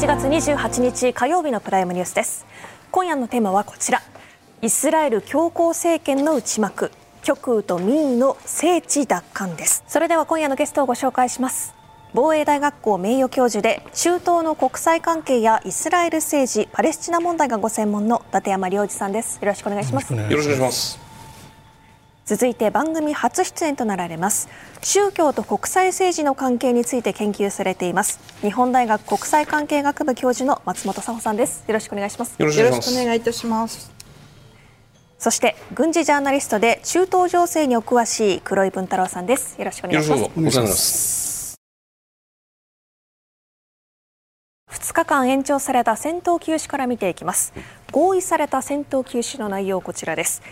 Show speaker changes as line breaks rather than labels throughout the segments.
11月28日火曜日のプライムニュースです。今夜のテーマはこちら。イスラエル強硬政権の内幕。極右と民意の聖地奪還です。それでは今夜のゲストをご紹介します。防衛大学校名誉教授で中東の国際関係やイスラエル政治パレスチナ問題がご専門の伊達山良二さんです。よろしくお願いします。
よろしくお願いします。
続いて番組初出演となられます。宗教と国際政治の関係について研究されています。日本大学国際関係学部教授の松本佐穂さんです。よろしくお願いします。
よろしくお
願いいたします。
そして軍事ジャーナリストで中東情勢にお詳しい黒井文太郎さんです。よろしくお願いします。
お願いします
2日間延長された戦闘休止から見ていきます。合意された戦闘休止の内容こちらです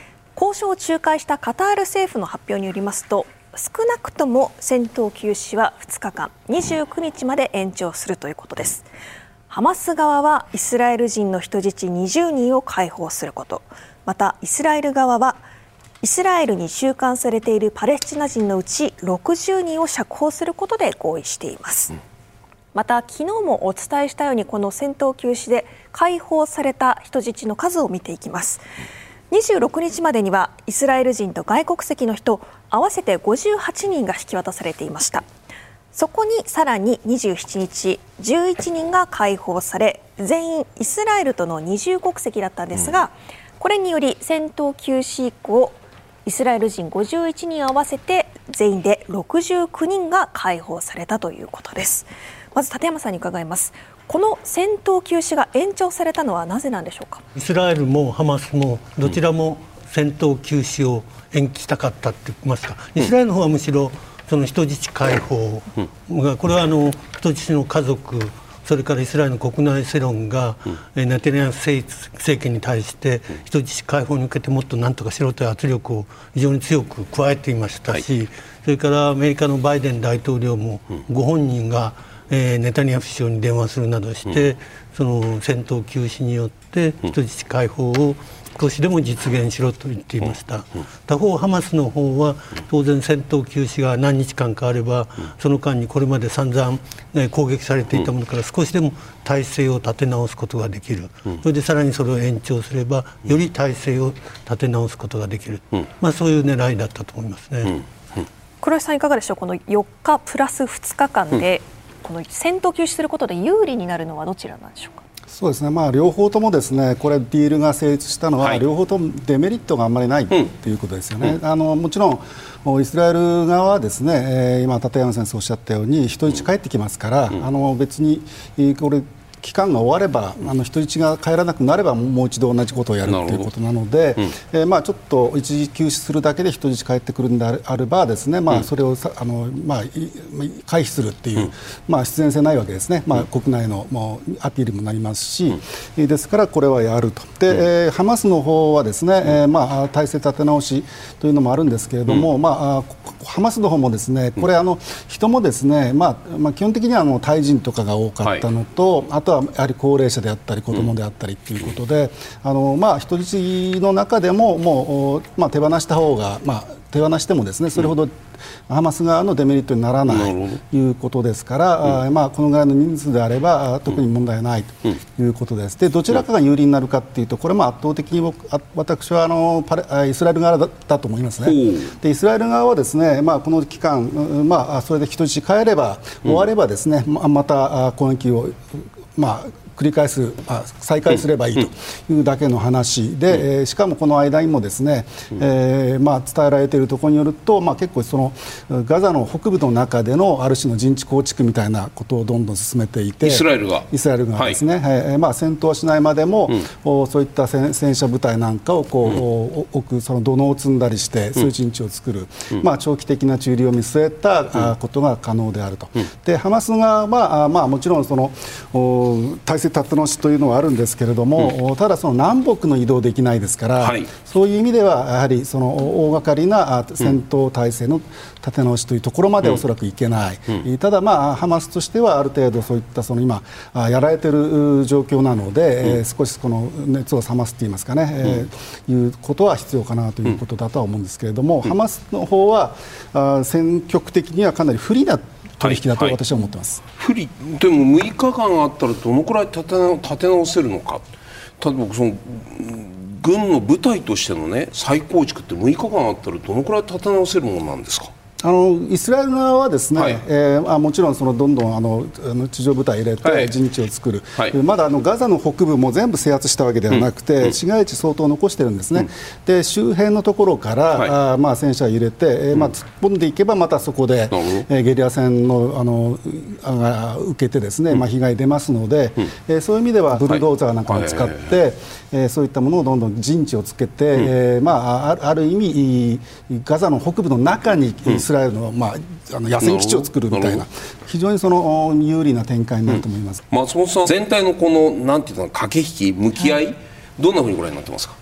交渉を仲介したカタール政府の発表によりますと少なくとも戦闘休止は2日間29日まで延長するということです。ハマス側はイスラエル人の人質20人を解放すること。またイスラエル側はイスラエルに収監されているパレスチナ人のうち60人を釈放することで合意しています、また昨日もお伝えしたようにこの戦闘休止で解放された人質の数を見ていきます、26日までにはイスラエル人と外国籍の人合わせて58人が引き渡されていました。そこにさらに27日11人が解放され全員イスラエルとの二重国籍だったんですが、これにより戦闘休止以降イスラエル人51人合わせて全員で69人が解放されたということです。まず立山さんに伺います。この戦闘休止が延長されたのはなぜなんでしょうか？
イスラエルもハマスもどちらも戦闘休止を延期したかったって言いますか、イスラエルの方はむしろその人質解放。が、これはあの人質の家族それからイスラエルの国内世論が、うん、ネタニヤフ政権に対して人質解放に向けてもっとなんとかしろという圧力を非常に強く加えていましたし、はい、それからアメリカのバイデン大統領もご本人がえー、ネタニヤフ首相に電話するなどして、うん、その戦闘休止によって人質解放を少しでも実現しろと言っていました、他方、ハマスの方は当然、戦闘休止が何日間かあれば、その間にこれまで散々、ね、攻撃されていたものから少しでも体制を立て直すことができる、それでさらにそれを延長すれば、より体制を立て直すことができる、まあ、そういう狙いだったと思いますね。
黒井さんいかがでしょう？この4日プラス2日間で、この戦闘休止することで有利になるのはどちらなんでしょうか？
そうですね、まあ、両方ともですねこれ、ディールが成立したのは、はい、両方ともデメリットがあんまりないということですよね、うん、あのもちろんイスラエル側はですね、えー、今、立山先生おっしゃったように人質帰ってきますから、うん、あの別にこれ期間が終われば、あの人質が帰らなくなればもう一度同じことをやるということなので、うん、えー、まあ、ちょっと一時休止するだけで人質帰ってくるんであればですね、まあ、それをあの、まあ、回避するっていう、うん、まあ、必然性ないわけですね、まあ、国内のもうアピールもなりますし、うん、ですからこれはやると。で、えー、ハマスの方はですね、えーまあ、体制立て直しというのもあるんですけれども、まあ、ハマスの方もですねこれあの人もですね、まあまあ、基本的にはあのタイ人とかが多かったのと、はい、あとはやはり高齢者であったり子どもであったりということで、あのまあ、人質の中でももう、まあ、手放した方が、まあ、手放してもですねそれほどハマス側のデメリットにならないということですから、うん、まあ、このぐらいの人数であれば特に問題ないということです。でどちらかが有利になるかというとこれも圧倒的に私はあのパレイスラエル側だと思いますね。でイスラエル側はですね、まあ、この期間、まあ、それで人質帰れば終わればですね、ままた攻撃をまあ、繰り返す、あ、再開すればいいというだけの話で、えしかもこの間にもですね、えー、まあ、伝えられているところによると、まあ、結構そのガザの北部の中でのある種の陣地構築みたいなことをどんどん進めていて
イスラエルが。
イスラエルがですね、はい、えー、まあ、戦闘しないまでも、うん、そういった戦戦車部隊なんかをこう、うん、置くその土のを積んだりしてそういう陣地を作る、うん、まあ、長期的な駐留を見据えた、ことが可能であると。でハマス側は、まあ、もちろんその体制立て直しというのはあるんですけれども、うん、ただ、その南北の移動できないですから、はい、そういう意味ではやはりその大掛かりな戦闘体制の立て直しというところまでおそらくいけない、うん、ただ、まあ、ハマスとしてはある程度そういったその今やられている状況なので、うん、少しこの熱を冷ますといいますかね、えー、いうことは必要かなということだとは思うんですけれども、ハマスの方は戦局的にはかなり不利な取引だと私は思ってます、
不利。でも6日間あったらどのくらい立て立て直せるのか。例えばその軍の部隊としてのね再構築って6日間あったらどのくらい立て直せるものなんですか？
あのイスラエル側はですね、はい、えー、あもちろんそのどんどんあの地上部隊入れて陣地を作る、はい、まだあのガザの北部も全部制圧したわけではなくて、うん、市街地相当残してるんですね、うん、で周辺のところから、はい、あまあ、戦車を入れて、えーまあ、突っ込んでいけばまたそこで、うん、えー、ゲリラ戦のあのあ受けてですね、まあ、被害出ますので、うん、えー、そういう意味ではブルドーザーなんかを使って、えー、そういったものをどんどん陣地をつけて、うん、えー、まあ、ある意味ガザの北部の中にイスラエルの,、まあ、あの野戦基地を作るみたいな非常にその有利な展開になると思います、
うん、松本さん全体のこのなんていうの駆け引き向き合い、はい、どんなふうにご覧になってますか？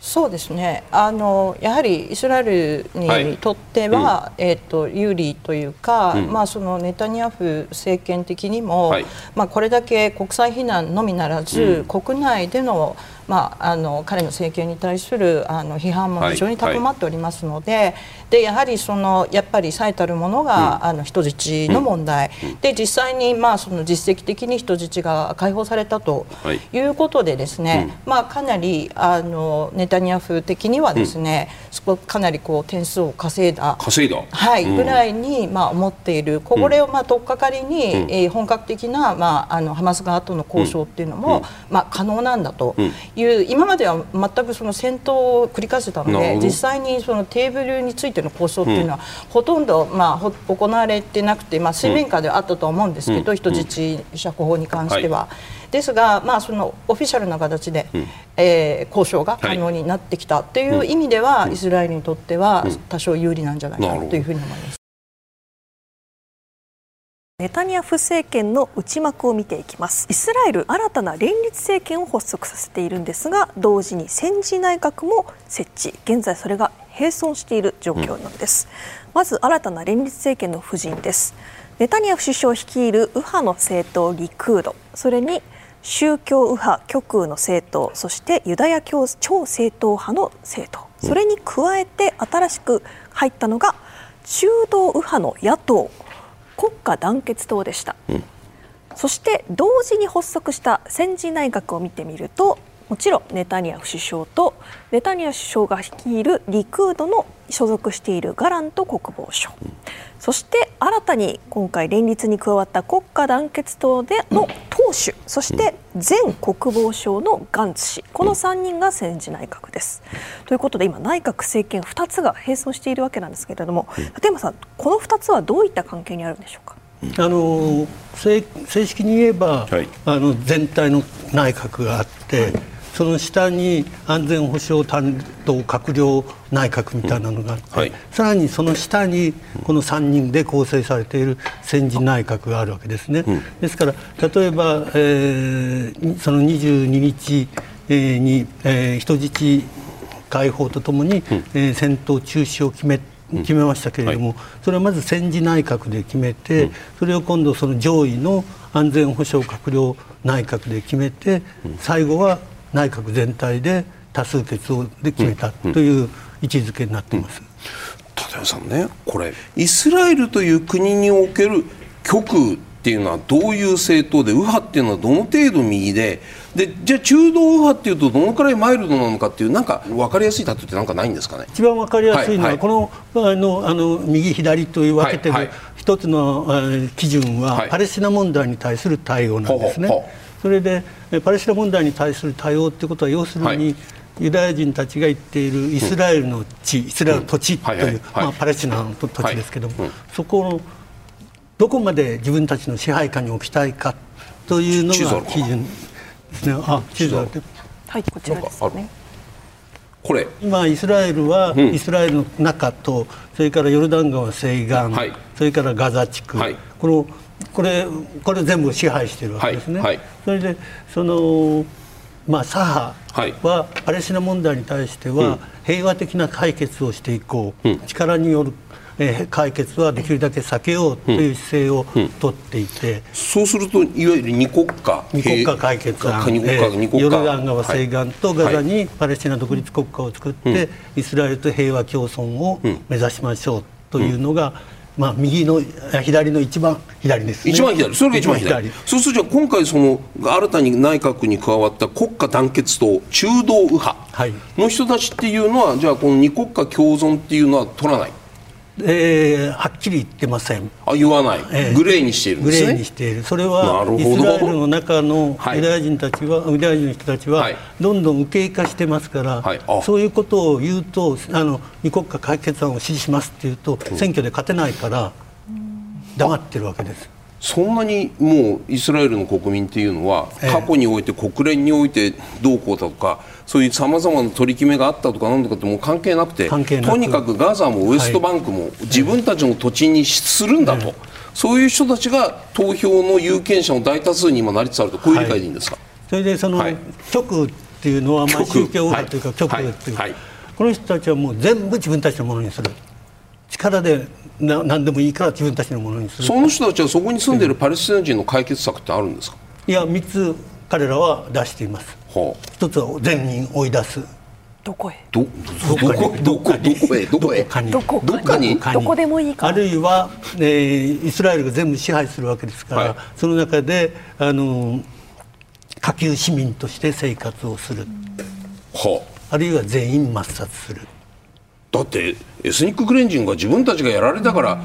そうですね。あのやはりイスラエルにとっては、はい、えーと、有利というか、うん、まあ、そのネタニヤフ政権的にも、はい、まあ、これだけ国際非難のみならず、うん、国内でのまあ、あの彼の政権に対するあの批判も非常に高まっておりますのではい、でやはりそのやっぱり最たるものが、うん、あの人質の問題、うん、で実際に、まあ、その実績的に人質が解放されたとい。うことでですね、はい、まあ、かなりあのネタニヤフ的にはですね、そこかなりこう点数を稼いだ。
稼いだ、
はい、ぐらいに、まあ、思っている。これをまあ取っかかりに、うん、えー、本格的な、まあ、あのハマス側との交渉っていうのも、まあ、可能なんだと。いう今までは全くその戦闘を繰り返してたので実際にそのテーブルについての交渉っていうのは、ほとんど、まあ、行われてなくて、まあ、水面下ではあったと思うんですけど、人質釈放に関しては。ですが、まあ、そのオフィシャルな形で、うん、えー、交渉が可能になってきたという意味では、イスラエルにとっては多少有利なんじゃないかなというふうに思います。
ネタニヤフ政権の内幕を見ていきます。イスラエル新たな連立政権を発足させているんですが同時に戦時内閣も設置。現在それが並存している状況なんです、うん、まず新たな連立政権の布陣です。ネタニヤフ首相率いる右派の政党リクード。それに宗教右派極右の政党そしてユダヤ教超正統派の政党。それに加えて新しく入ったのが中道右派の野党国家団結党でした、うん、そして同時に発足した戦時内閣を見てみるともちろんネタニヤフ首相とネタニヤフ首相が率いるリクードの所属しているガラント国防相、うん、そして新たに今回連立に加わった国家団結党での党首、そして前国防相のガンツ氏この3人が戦時内閣です。ということで今内閣政権2つが並走しているわけなんですけれども立山さんこの2つはどういった関係にあるんでしょうか？
あの正式に言えば、はい、あの全体の内閣があって、その下に安全保障担当閣僚内閣みたいなのがあって、はい、さらにその下にこの3人で構成されている戦時内閣があるわけですね。うん、ですから例えば、えー、その22日に、えー、人質解放とともに、うん、えー、戦闘中止を決め決めましたけれども、はい、それはまず戦時内閣で決めて、うん、それを今度その上位の安全保障閣僚内閣で決めて、最後は内閣全体で多数決をで決めたという位置づけになっています。
立山さんねこれイスラエルという国における極右っていうのはどういう政党で右派っていうのはどの程度右ででじゃあ中道右派っていうとどのくらいマイルドなのかっていうなんか分かりやすい例えってなんかないんですかね？
一番分かりやすいのは、はいはい、このあのあの右左という分けてる一つの、はい、基準は、パレスチナ問題に対する対応なんですね。ほうほうほう。それでパレスチナ問題に対する対応ということは要するに、はい、ユダヤ人たちが言っているイスラエルの地、うん、イスラエルの土地という、まあ、パレスチナの土地ですけども、はい、そこをどこまで自分たちの支配下に置きたいかというのが基準ですね。あ地図ある
はいこちらですね。
これ。
今イスラエルは、イスラエルの中とそれからヨルダン川西岸、はい、それからガザ地区、はい、このこれこれ全部支配しているわけですね。はいはい、それでそのまあ、左派はパレスチナ問題に対しては平和的な解決をしていこう、うん、力によるえー、解決はできるだけ避けようという姿勢を取っていて、うんうん、
そうするといわゆる二国家
二国家解決案、えー、ヨルダン川西岸とガザにパレスチナ独立国家を作って、はい、イスラエルと平和共存を目指しましょうというのが、まあ、右の左の一番左です、ね、
一番左。それが一番左。そうするとじゃあ今回その新たに内閣に加わった国家団結と中道右派の人たちっていうのは、はい、じゃあこの二国家共存っていうのは取らない
えー、はっきり言ってません。
あ言わない、えー、グレーにしているんですね。
グレーにしている。それはイスラエルの中のユダヤ人たちは、はい、ユダヤ人の人たちは、どんどん右傾化してますから、はい、そういうことを言うとあの二国家解決案を支持しますって言うと、選挙で勝てないから黙ってるわけです。
そんなにもうイスラエルの国民っていうのは、過去において国連においてどうこうだとかそういうさまざまな取り決めがあったとかなんとかってもう関係なくてとにかくガザもウエストバンクも自分たちの土地にするんだと、はい、そういう人たちが投票の有権者の大多数に今なりつつあると。こういう理解でいいんですか、はい、
それでその、はい、極っていうのは、まあ、宗教右派というか極っていう、この人たちはもう全部自分たちのものにする。力でな何でもいいから自分たちのものにする。
その人たちはそこに住んでいるパレスチナ人の解決策ってあるんですか？
いや3つ彼らは出しています、はあ、一つは全人追い出す。
どこへ？
どどこどこどこへ？どこへ？
どこどこに？どこでもいいか
あるいは、えー、イスラエルが全部支配するわけですから、はい、その中であの下級市民として生活をする、はあ、あるいは全員抹殺する
だってエスニッククレンジングが自分たちがやられたから、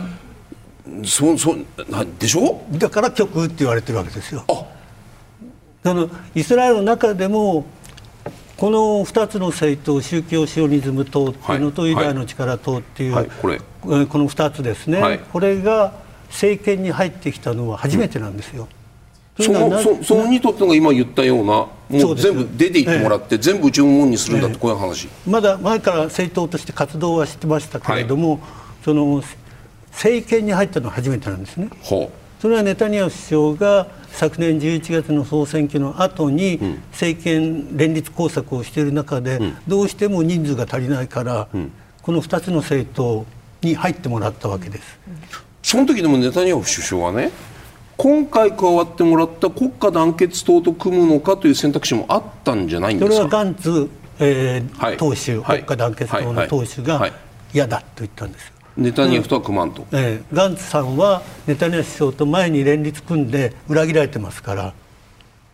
うん、そそなでしょ？
だから極右って言われてるわけですよ。あ。そのイスラエルの中でもこの2つの政党宗教シオニズム党っていうのと、ユダヤの力党っていう、はい、これ。この2つですね、はい、これが政権に入ってきたのは初めてなんですよ。
うん、そのそその2党ってのが今言ったようなもう全部出ていってもらって、ええ、全部うちのものにするんだってこういう話、
まだ前から政党として活動はしてましたけれども、はい、その政権に入ったのは初めてなんですね。はあそれはネタニヤフ首相が昨年11月の総選挙の後に政権連立工作をしている中で、どうしても人数が足りないから、この2つの政党に入ってもらったわけです。
その時でもネタニヤフ首相はね今回加わってもらった国家団結党と組むのかという選択肢もあったんじゃないんですか？
それはガンツ、えーはい、党首、国家団結党の党首が嫌だと言ったんです。
ネタニヤフとは組まんと、
ええ、ガンツさんはネタニヤフ首相と前に連立組んで裏切られてますから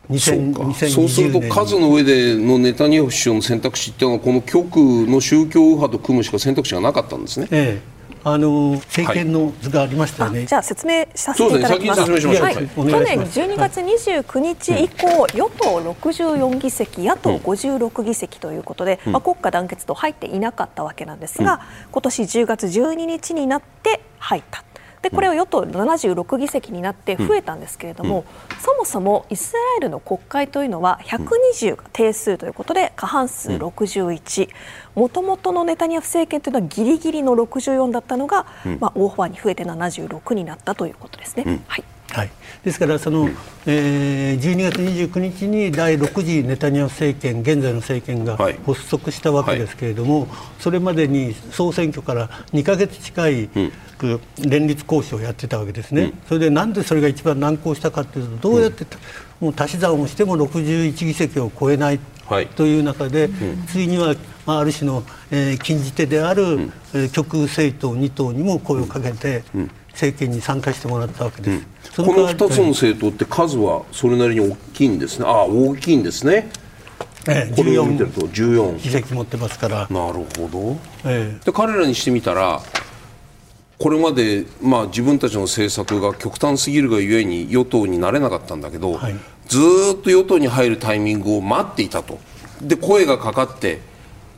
そうそうすると数の上でのネタニヤフ首相の選択肢っていうのはこの極右の宗教右派と組むしか。選択肢がなかったんですね。
ええあの政権の図がありましたよね、
はい、じゃあ説明させていただきます。
はい、去
年12月29日以降、はい、与党64議席、野党56議席ということで、うん、まあ、国家団結と入っていなかったわけなんですが、うん、今年10月12日になって入った。でこれを与党76議席になって増えたんですけれども、うん、そもそもイスラエルの国会というのは120が定数ということで過半数61もともとのネタニヤフ政権というのはギリギリの64だったのが、うん、まあ、大幅に増えて76になったということですね。うん、はい
はい、ですからその、うん、えー、12月29日に第6次ネタニヤフ政権現在の政権が発足したわけですけれども、はい。はい、それまでに総選挙から2か月近い、く連立交渉をやってたわけですね、うん、それでなんでそれが一番難航したかというとどうやって、もう足し算をしても61議席を超えないという中で、ついには、まあ、ある種の、えー、禁じ手である、うん、えー、極右政党2党にも声をかけて、政権に参加してもらったわけです。
この2つの政党って数はそれなりに大きいんですね。あ大きいんですね。
ええ、これを見てると14議席持ってますから。
なるほど、ええ、で彼らにしてみたらこれまで、まあ、自分たちの政策が極端すぎるがゆえに与党になれなかったんだけど、はい、ずっと与党に入るタイミングを待っていたと。で声がかかって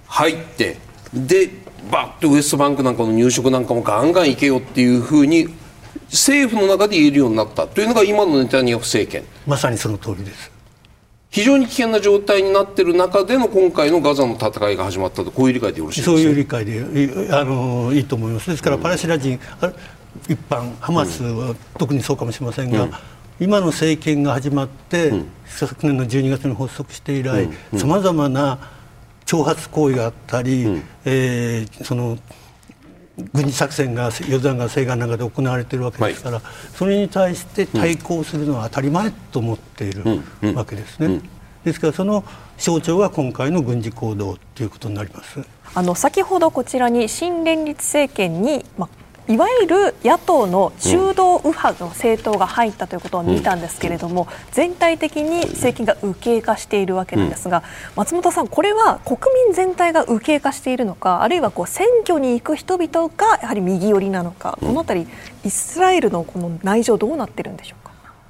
入ってでバッとウエストバンクなんかの入植なんかもガンガンいけよっていうふうに政府の中で言えるようになったというのが今のネタニヤフ政権。
まさにその通りです。
非常に危険な状態になっている中での今回のガザの戦いが始まったとこういう理解でよろしいですか？
そういう理解であのいいと思います。ですから、パレスチナ人一般ハマスは特にそうかもしれませんが、うん、今の政権が始まって、うん、昨年の12月に発足して以来さまざまな挑発行為があったり、うん、えー、その軍事作戦がヨルダン川西岸の中で行われているわけですから、はい、それに対して対抗するのは当たり前と思っているわけですね。ですからその象徴が今回の軍事行動ということになります。
あの先ほどこちらに新連立政権に、まいわゆる野党の中道右派の政党が入ったということを見たんですけれども、うん、全体的に政権が右傾化しているわけなんですが、うん、松本さん、これは国民全体が右傾化しているのか、あるいはこう選挙に行く人々がやはり右寄りなのか、このあたり、イスラエルのこの内情、どうなってるんでしょう？か。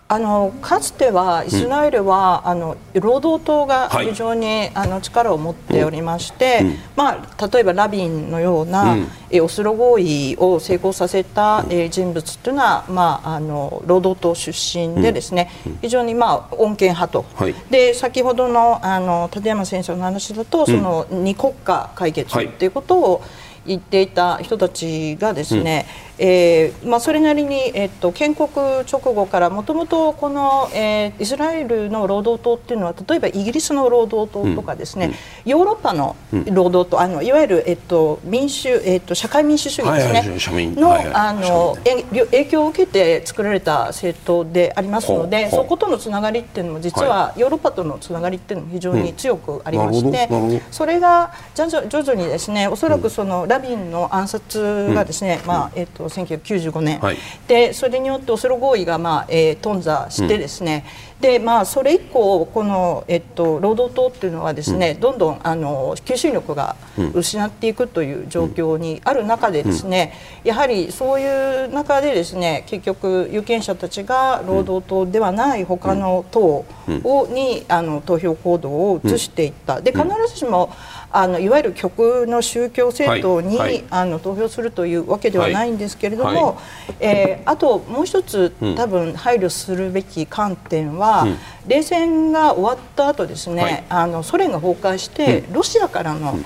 あのかつてはイスラエルは、うん、あの労働党が非常に、はい、あの力を持っておりまして、うん、まあ、例えばラビンのような、うん、えオスロ合意を成功させた、え人物というのは、まあ、あの労働党出身でですね、非常に、まあ、穏健派と、はい、で先ほどのあの立山先生の話だとその二国家解決ということを、言っていた人たちがですね、えーまあ、それなりに、えっと、建国直後からもともとこの、えー、イスラエルの労働党っていうのは例えばイギリスの労働党とかですね、うん、ヨーロッパの労働党あのいわゆる、えっと、民主、えっと、社会民主主義ですね、の,、あの影響を受けて作られた政党でありますのでそことのつながりっていうのも実はヨーロッパとのつながりっていうのも非常に強くありまして、うん、それが徐々にですねおそらくそのラビンの暗殺がですね、まあえっと1995年、はい、でそれによってオスロ合意が、まあえー、頓挫してですね、うん、でまあ、それ以降この、えっと、労働党っていうのはですね、うん、どんどんあの求心力が失っていくという状況にある中でですね、うん、やはりそういう中でですね結局有権者たちが労働党ではない他の党をにあの投票行動を移していった。で必ずしもあのいわゆる極の宗教政党に、はいはい、あの投票するというわけではないんですけれども、はい、えー、あともう一つ、多分配慮するべき観点は、うん、冷戦が終わった後ですね、あのソ連が崩壊して、ロシアからの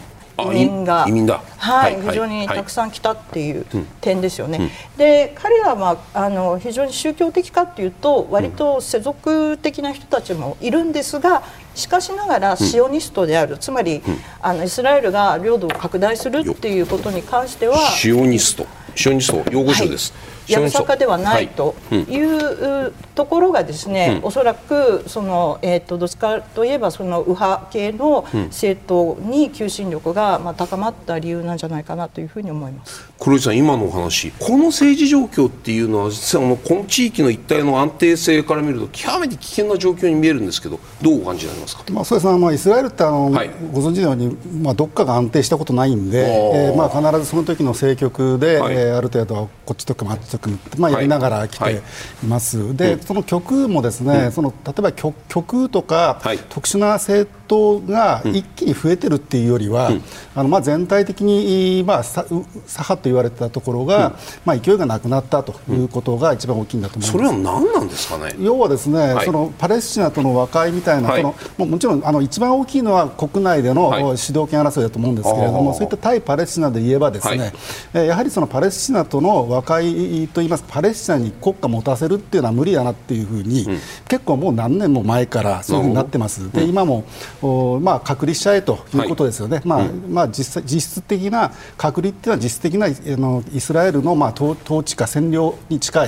移民が。
移民だ、
はい、非常にたくさん来たっていう点ですよね。で彼らはあの非常に宗教的かっていうと割と世俗的な人たちもいるんですがしかしながらシオニストである、つまりあのイスラエルが領土を拡大するっていうことに関しては
シオニスト。シオニスト。用語集です、はい。
やぶさかではないというところがですね、おそらくその、えー、とどっちかといえばその右派系の政党に求心力がまあ高まった理由なんじゃないかなというふうに思います。
黒井さん、今のお話この政治状況っていうのは実はのこの地域の一帯の安定性から見ると極めて危険な状況に見えるんですけどどうお感じになりますか、
まあ、そうですね、まあ、イスラエルってあの、はい、ご存知のように、まあ、どっかが安定したことないんで、えーまあ、必ずその時の政局で、はい、えー、ある程度こっちとかもあっちとかまあ、やりながら来てい。ます、はいはい、で、その極右もですね、うん、その例えば極右とか、特殊な政党が一気に増えてるっていうよりは、うん、あのまあ全体的に、まあ、左派と言われてたところが、うん、まあ、勢いがなくなったということが一番大きいんだと思います、
それは何なんですかね？
要はですね、そのパレスチナとの和解みたいな、そのももちろんあの一番大きいのは国内での主導権争いだと思うんですけれども、そういった対パレスチナで言えばですね、はい、やはりそのパレスチナとの和解といいますかパレスチナに国家持たせるっていうのは無理だなっていうふうに、うん、結構もう何年も前からそういうふうになってます。で今もお、まあ、隔離しちゃえということですよね、はい、まあまあ、実際実質的な隔離っていうのは実質的なあのイスラエルの、まあ、統治下占領に近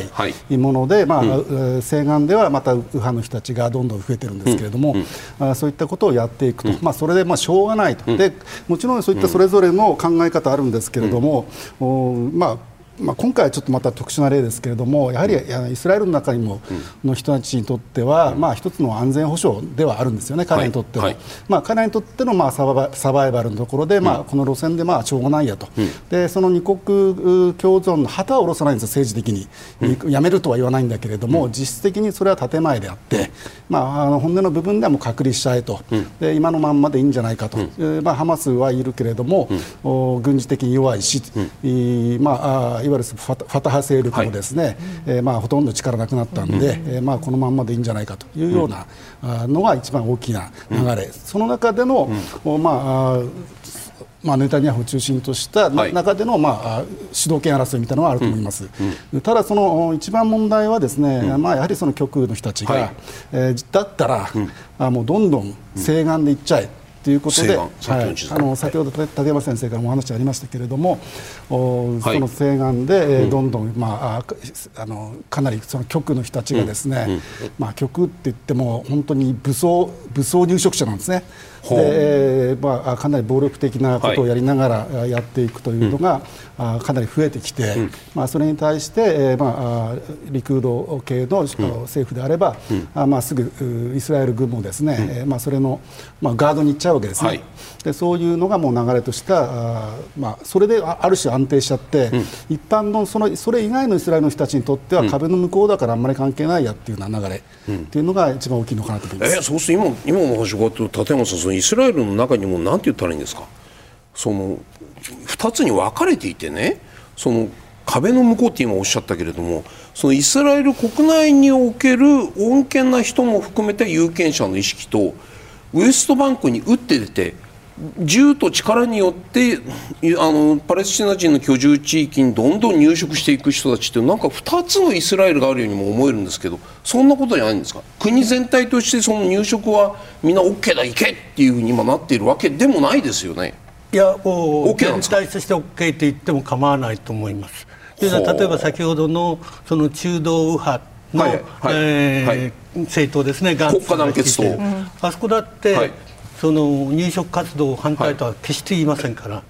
いもので、はい、まあ、うん、西岸ではまた右派の人たちがどんどん増えてるんですけれども、うん、あそういったことをやっていくと、まあ、それでまあしょうがないと、でもちろんそういったそれぞれの考え方あるんですけれども、おまあまあ、今回はちょっとまた特殊な例ですけれども、やはりイスラエルの中にもの人たちにとっては、まあ、一つの安全保障ではあるんですよね、彼にとっては。はい。はい、まあ、彼にとってのまあサバイバルのところで、まあ、この路線でまあしょうがないやと、うん、でその二国共存の旗は下ろさないんですよ、政治的に、うん、やめるとは言わないんだけれども、うん、実質的にそれは建前であって、まあ、あの本音の部分ではもう隔離しちゃえと、で今のまんまでいいんじゃないかと、まあ、ハマスはいるけれども、軍事的に弱いし、まあ、いわゆるファタ派勢力もですね、はい、えー、まあ、ほとんど力なくなったんで、うん、えー、まあ、このまんまでいいんじゃないかというようなのが一番大きな流れ、うん、その中での、うん、まあまあ、ネタニヤフを中心とした中での、まあ、主導権争いみたいなのはあると思います、うん。うん、ただ、その一番問題はですね、うん、まあ、やはりその極右の人たちが、はい、えー、だったら、あもうどんどん西岸でいっちゃえ。ということで、はい、あの先ほど立山先生からもお話ありましたけれども、おその西岸で、えどんどん、まあ、あのかなりその極の人たちがですね、まあ、極って言っても本当に武装武装入植者なんですね。でまあ、かなり暴力的なことをやりながらやっていくというのが、はい、かなり増えてきて、うん、まあ、それに対して、えーまあ、リクード系の政府であれば、うん、まあ、すぐイスラエル軍もですね、うん、まあ、それの、まあ、ガードに行っちゃうわけですね、はい、でそういうのがもう流れとしたあ、まあ、それである種安定しちゃって、一般のそのそれ以外のイスラエルの人たちにとっては壁の向こうだからあんまり関係ないやっていうような流れ、っていうのが一番大きいのかなと思います。えー、
そうすると今今の話を立山さんのイスラエルの中にも何て言ったらいいんですか？その2つに分かれていてねその壁の向こうって今おっしゃったけれどもそのイスラエル国内における穏健な人も含めて有権者の意識とウエストバンクに打って出て銃と力によってあのパレスチナ人の居住地域にどんどん入植していく人たちってなんか2つのイスラエルがあるようにも思えるんですけどそんなことじゃないんですか？国全体としてその入植はみんな OK だ行けっていうふうに今なっているわけでもないですよね。
いやもう、OK、全体として OK って言っても構わないと思います。例えば先ほどのその中道右派の、はいはいえーはい、政党ですね、
国家団結党、
あそこだって、はいその入植活動反対とは決して言いませんから、は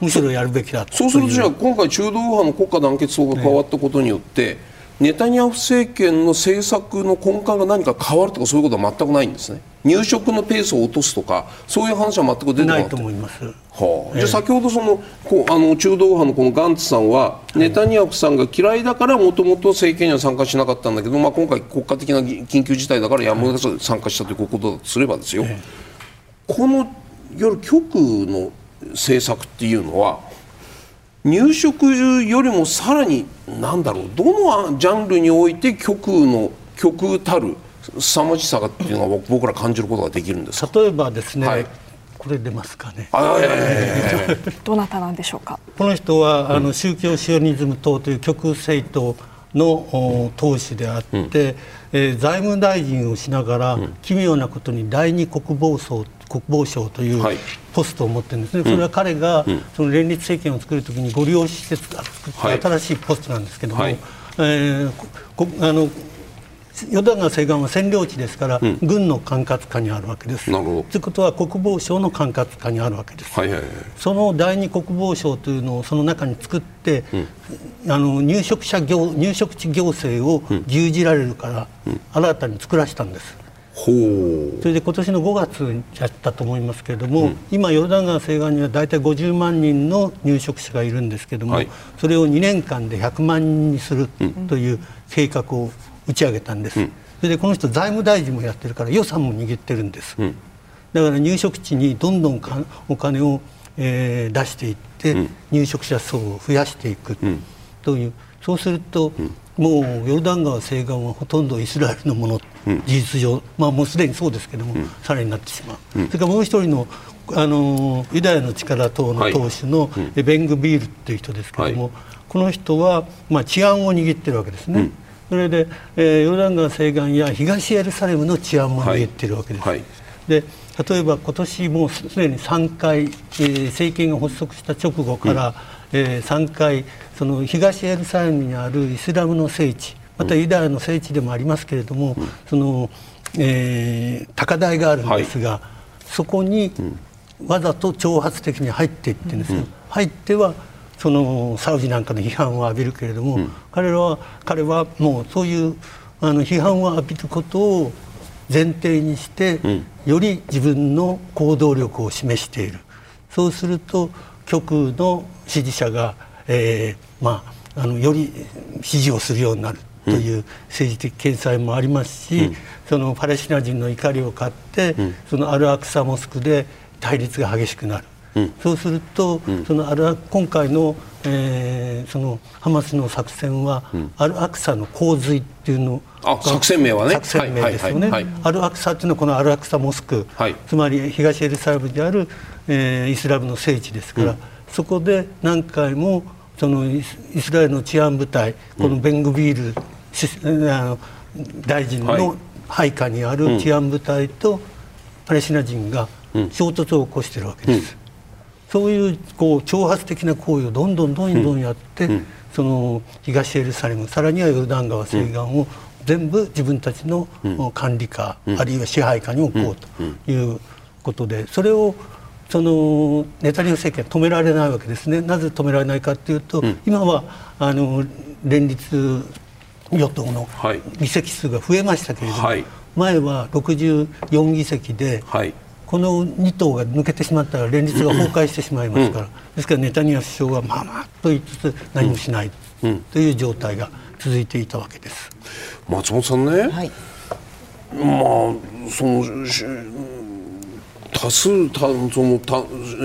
い、むしろやるべきだ
そうするとじゃあ今回中道右派の国家団結党が変わったことによって、ね、ネタニヤフ政権の政策の根幹が何か変わるとかそういうことは全くないんですね。入植のペースを落とすとかそういう話は全く出てこ
ないと思います。
はあ、じゃあ先ほどそのこうあの中道右派のこのガンツさんはネタニヤフさんが嫌いだからもともと政権には参加しなかったんだけど、まあ、今回国家的な緊急事態だからやむなく参加したということだとすればですよ、ええこのいわゆる極の政策っていうのは入植よりもさらに何だろうどのジャンルにおいて極の極たる凄まじさがっていうのは僕ら感じることができるんです
例えばですね、はい、これ出ますかね。
どなたなんでしょうか？
この人は、あの宗教シオニズム党という極右政党の党首であって、うん、えー、財務大臣をしながら、うん、奇妙なことに第二国防省国防省というポストを持ってるんですね、はい、それは彼がその連立政権を作るときにご利用施設が作った新しいポストなんですけども、はい、えー、あの淀川西岸は占領地ですから、うん、軍の管轄下にあるわけです。ということは国防省の管轄下にあるわけです。はいはいはい、その第二国防省というのをその中に作って、うん、あの入植者行入植地行政を牛耳られるから、うん、新たに作らせたんです。それで今年の5月やったと思いますけれども、うん、今、ヨルダン川西岸には大体50万人の入植者がいるんですけれども、はい、それを2年間で100万人にするという計画を打ち上げたんです、うん、それでこの人財務大臣もやってるから予算も握ってるんです、うん、だから入植地にどんどんお金を、えー、出していって、入植者層を増やしていくという、そうすると、もうヨルダン川西岸はほとんどイスラエルのもの、うん、事実上、まあ、もうすでにそうですけども、うん、さらになってしまう、うん、それからもう一人のあのユダヤの力党の党首の、はい、ベングビールという人ですけども、はい、この人は、まあ、治安を握ってるわけですね。それで、えー、ヨルダン川西岸や東エルサレムの治安も握っているわけです。はい、で例えば今年もうすでに3回、えー、政権が発足した直後から、えー、3回その東エルサレムにあるイスラムの聖地またユダヤの聖地でもありますけれども、うん、そのえー、高台があるんですが、はい、そこにわざと挑発的に入っていってんですよ、うん、入ってはそのサウジなんかの批判を浴びるけれども、うん、彼らは彼はもうそういうあの批判を浴びることを前提にして、より自分の行動力を示している。そうすると極右の支持者が、えーまあ、あのより支持をするようになるという政治的見解もありますし、うん、そのパレスチナ人の怒りを買って、うん、そのアルアクサモスクで対立が激しくなる、うん、そうすると、そのアル今回の,、えー、そのハマスの作戦は、アルアクサの洪水っていうの
あ作戦名はね。
作戦名ですよね、はいはいはい、アルアクサっていうのはこのアルアクサモスク、つまり東エルサレムである、えー、イスラムの聖地ですから、そこで何回もそのイスラエルの治安部隊このベングビール、うん、あの大臣の配下にある治安部隊とパレスチナ人が衝突を起こしているわけです。そういうこう挑発的な行為をどんどんどんどんやって、その東エルサレムさらにはヨルダン川西岸を全部自分たちの管理下、あるいは支配下に置こうということでそれをそのネタニヤフ政権は止められないわけですね。なぜ止められないかというと、今はあの連立与党の議席数が増えましたけれども、はい、前は64議席で、はい、この2党が抜けてしまったら連立が崩壊してしまいますから、うん、ですからネタニヤフ首相はまあまあと言いつつ何もしないという状態が続いていたわけです。
松本さん。ね、はい、まあその多数たそのた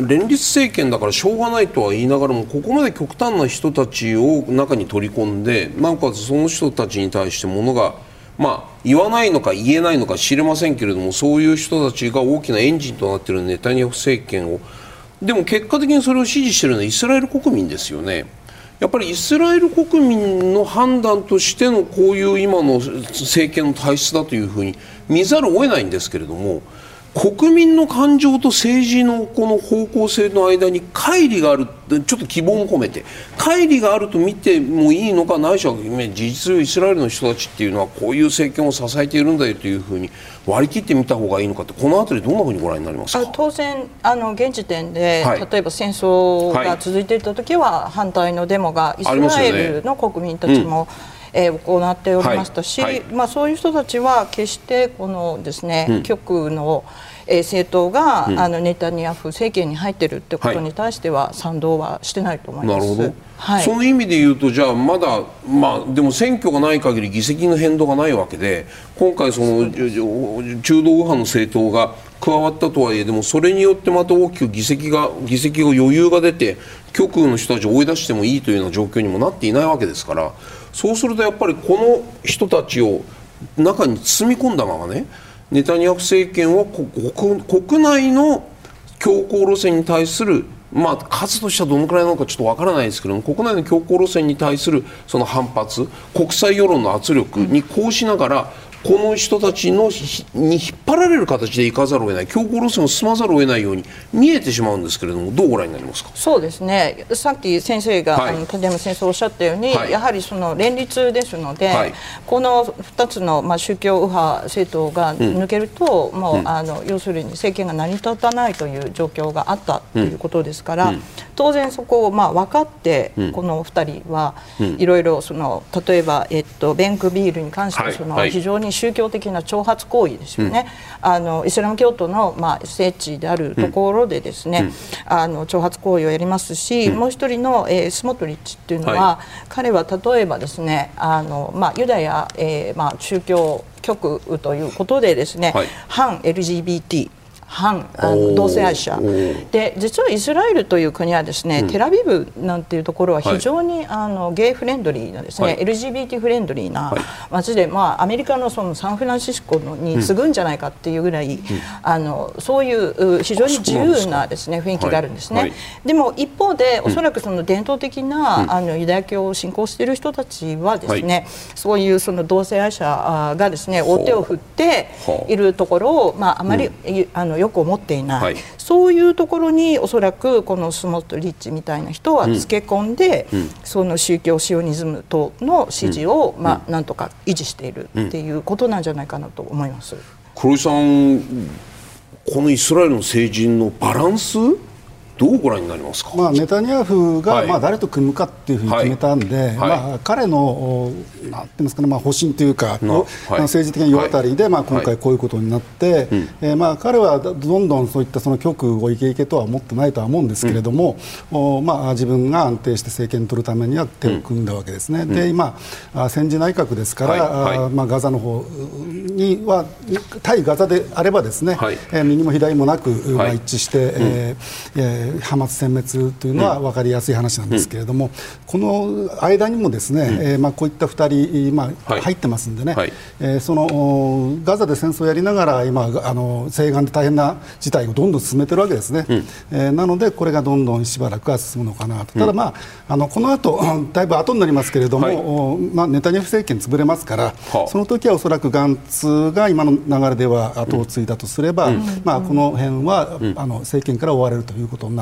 連立政権だからしょうがないとは言いながらもここまで極端な人たちを中に取り込んでなおかつその人たちに対してものが、まあ、言わないのか言えないのか知れませんけれどもそういう人たちが大きなエンジンとなっているネタニヤフ政権をでも結果的にそれを支持しているのはイスラエル国民ですよね。やっぱりイスラエル国民の判断としてのこういう今の政権の体質だというふうに見ざるを得ないんですけれども国民の感情と政治のこの方向性の間に乖離があるちょっと希望も込めて乖離があると見てもいいのかないしは事実上イスラエルの人たちっていうのはこういう政権を支えているんだよというふうに割り切ってみた方がいいのかってこの辺りどんなふうにご覧になりますか？
当然あの現時点で、はい、例えば戦争が続いていた時は反対のデモがイスラエルの国民たちも、えー、行っておりましたし、はいはい、まあ、そういう人たちは決してこのですね、うん、極の、えー、政党が、うん、あのネタニヤフ政権に入っているってことに対しては賛同はしてないと思います。なるほど。
はい、その意味で言うとじゃあまだ、まあ、でも選挙がない限り議席の変動がないわけで今回その中道右派の政党が加わったとはいえでもそれによってまた大きく議席が議席が余裕が出て極右の人たちを追い出してもいいというような状況にもなっていないわけですからそうするとやっぱりこの人たちを中に包み込んだままねネタニヤフ政権は国内の強硬路線に対するまあ、数としてはどのくらいなのかちょっとわからないですけども国内の強硬路線に対するその反発国際世論の圧力にこうしながら、この人たちのに引っ張られる形で行かざるを得ない強硬路線を進まざるを得ないように見えてしまうんですけれどもどうご覧になりますか？
そうですね。さっき先生が、はい、あの立山先生おっしゃったように、はい、やはりその連立ですので、はい、この2つの、まあ、宗教右派政党が抜けると、うん、もう、うん、あの要するに政権が成り立たないという状況があったということですから、うん、当然そこを、まあ、分かって、この2人はいろいろその例えば、えっと、ベンクビールに関してその、非常に宗教的な挑発行為ですよね、うん、あのイスラム教徒の、まあ、聖地であるところでですね、うん、あの挑発行為をやりますし、もう一人の、えー、スモトリッチっていうのは、はい、彼は例えばですねあの、まあ、ユダヤ、えーまあ、宗教極右ということでですね、はい、反 LGBT 反あの同性愛者。で実はイスラエルという国はですね、うん、テラビブなんていうところは非常に、はい、あのゲイフレンドリーなですね、はい、LGBT フレンドリーな街で、まあ、アメリカのそのサンフランシスコのに次ぐんじゃないかっていうぐらい、うん、あのそういう非常に自由なですね雰囲気があるんですね、はい、でも一方でおそらくその伝統的な、うん、あのユダヤ教を信仰している人たちはですね、そういうその同性愛者がですね大手を振っているところを、まあ、あまり、あのよく思っていない、はい、そういうところにおそらくこのスモットリッチみたいな人はつけ込んで、うん、その宗教シオニズム等の支持を、うん、まあ、なんとか維持しているっていうことなんじゃないかなと思います。
黒井さんこのイスラエルの政治のバランスどうご覧になりますか、
まあ、ネタニヤフが、はい、まあ、誰と組むかっていうふうに決めたんで、はい、まあ、彼のなんていうんですかね、まあ、方針というか、はい、政治的な世渡りで、まあ、今回こういうことになって、はい、えー、まあ、彼はどんどんそういったその極右をイケイケとは思ってないとは思うんですけれども、うん、まあ、自分が安定して政権を取るためには手を組んだわけですね。うん、で今戦時内閣ですから、まあ、ガザの方には対ガザであればですね、はい、えー、右も左もなく、まあ、一致して、うん、えーえー、ハマス殲滅というのは分かりやすい話なんですけれども、うん、この間にもですね、うん、えー、まあ、こういった2人、まあ、はい、入ってますんでね、はい、えー、そのガザで戦争をやりながら今あの西岸で大変な事態をどんどん進めてるわけですね、うん、えー、なのでこれがどんどんしばらくは進むのかなと、ただ、まあ、あのこの後 だいぶ後になりますけれども、はい、まあ、ネタニヤフ政権潰れますから、その時はおそらくガンツが今の流れでは後を継いだとすれば、まあ、この辺は、あの政権から追われるということに。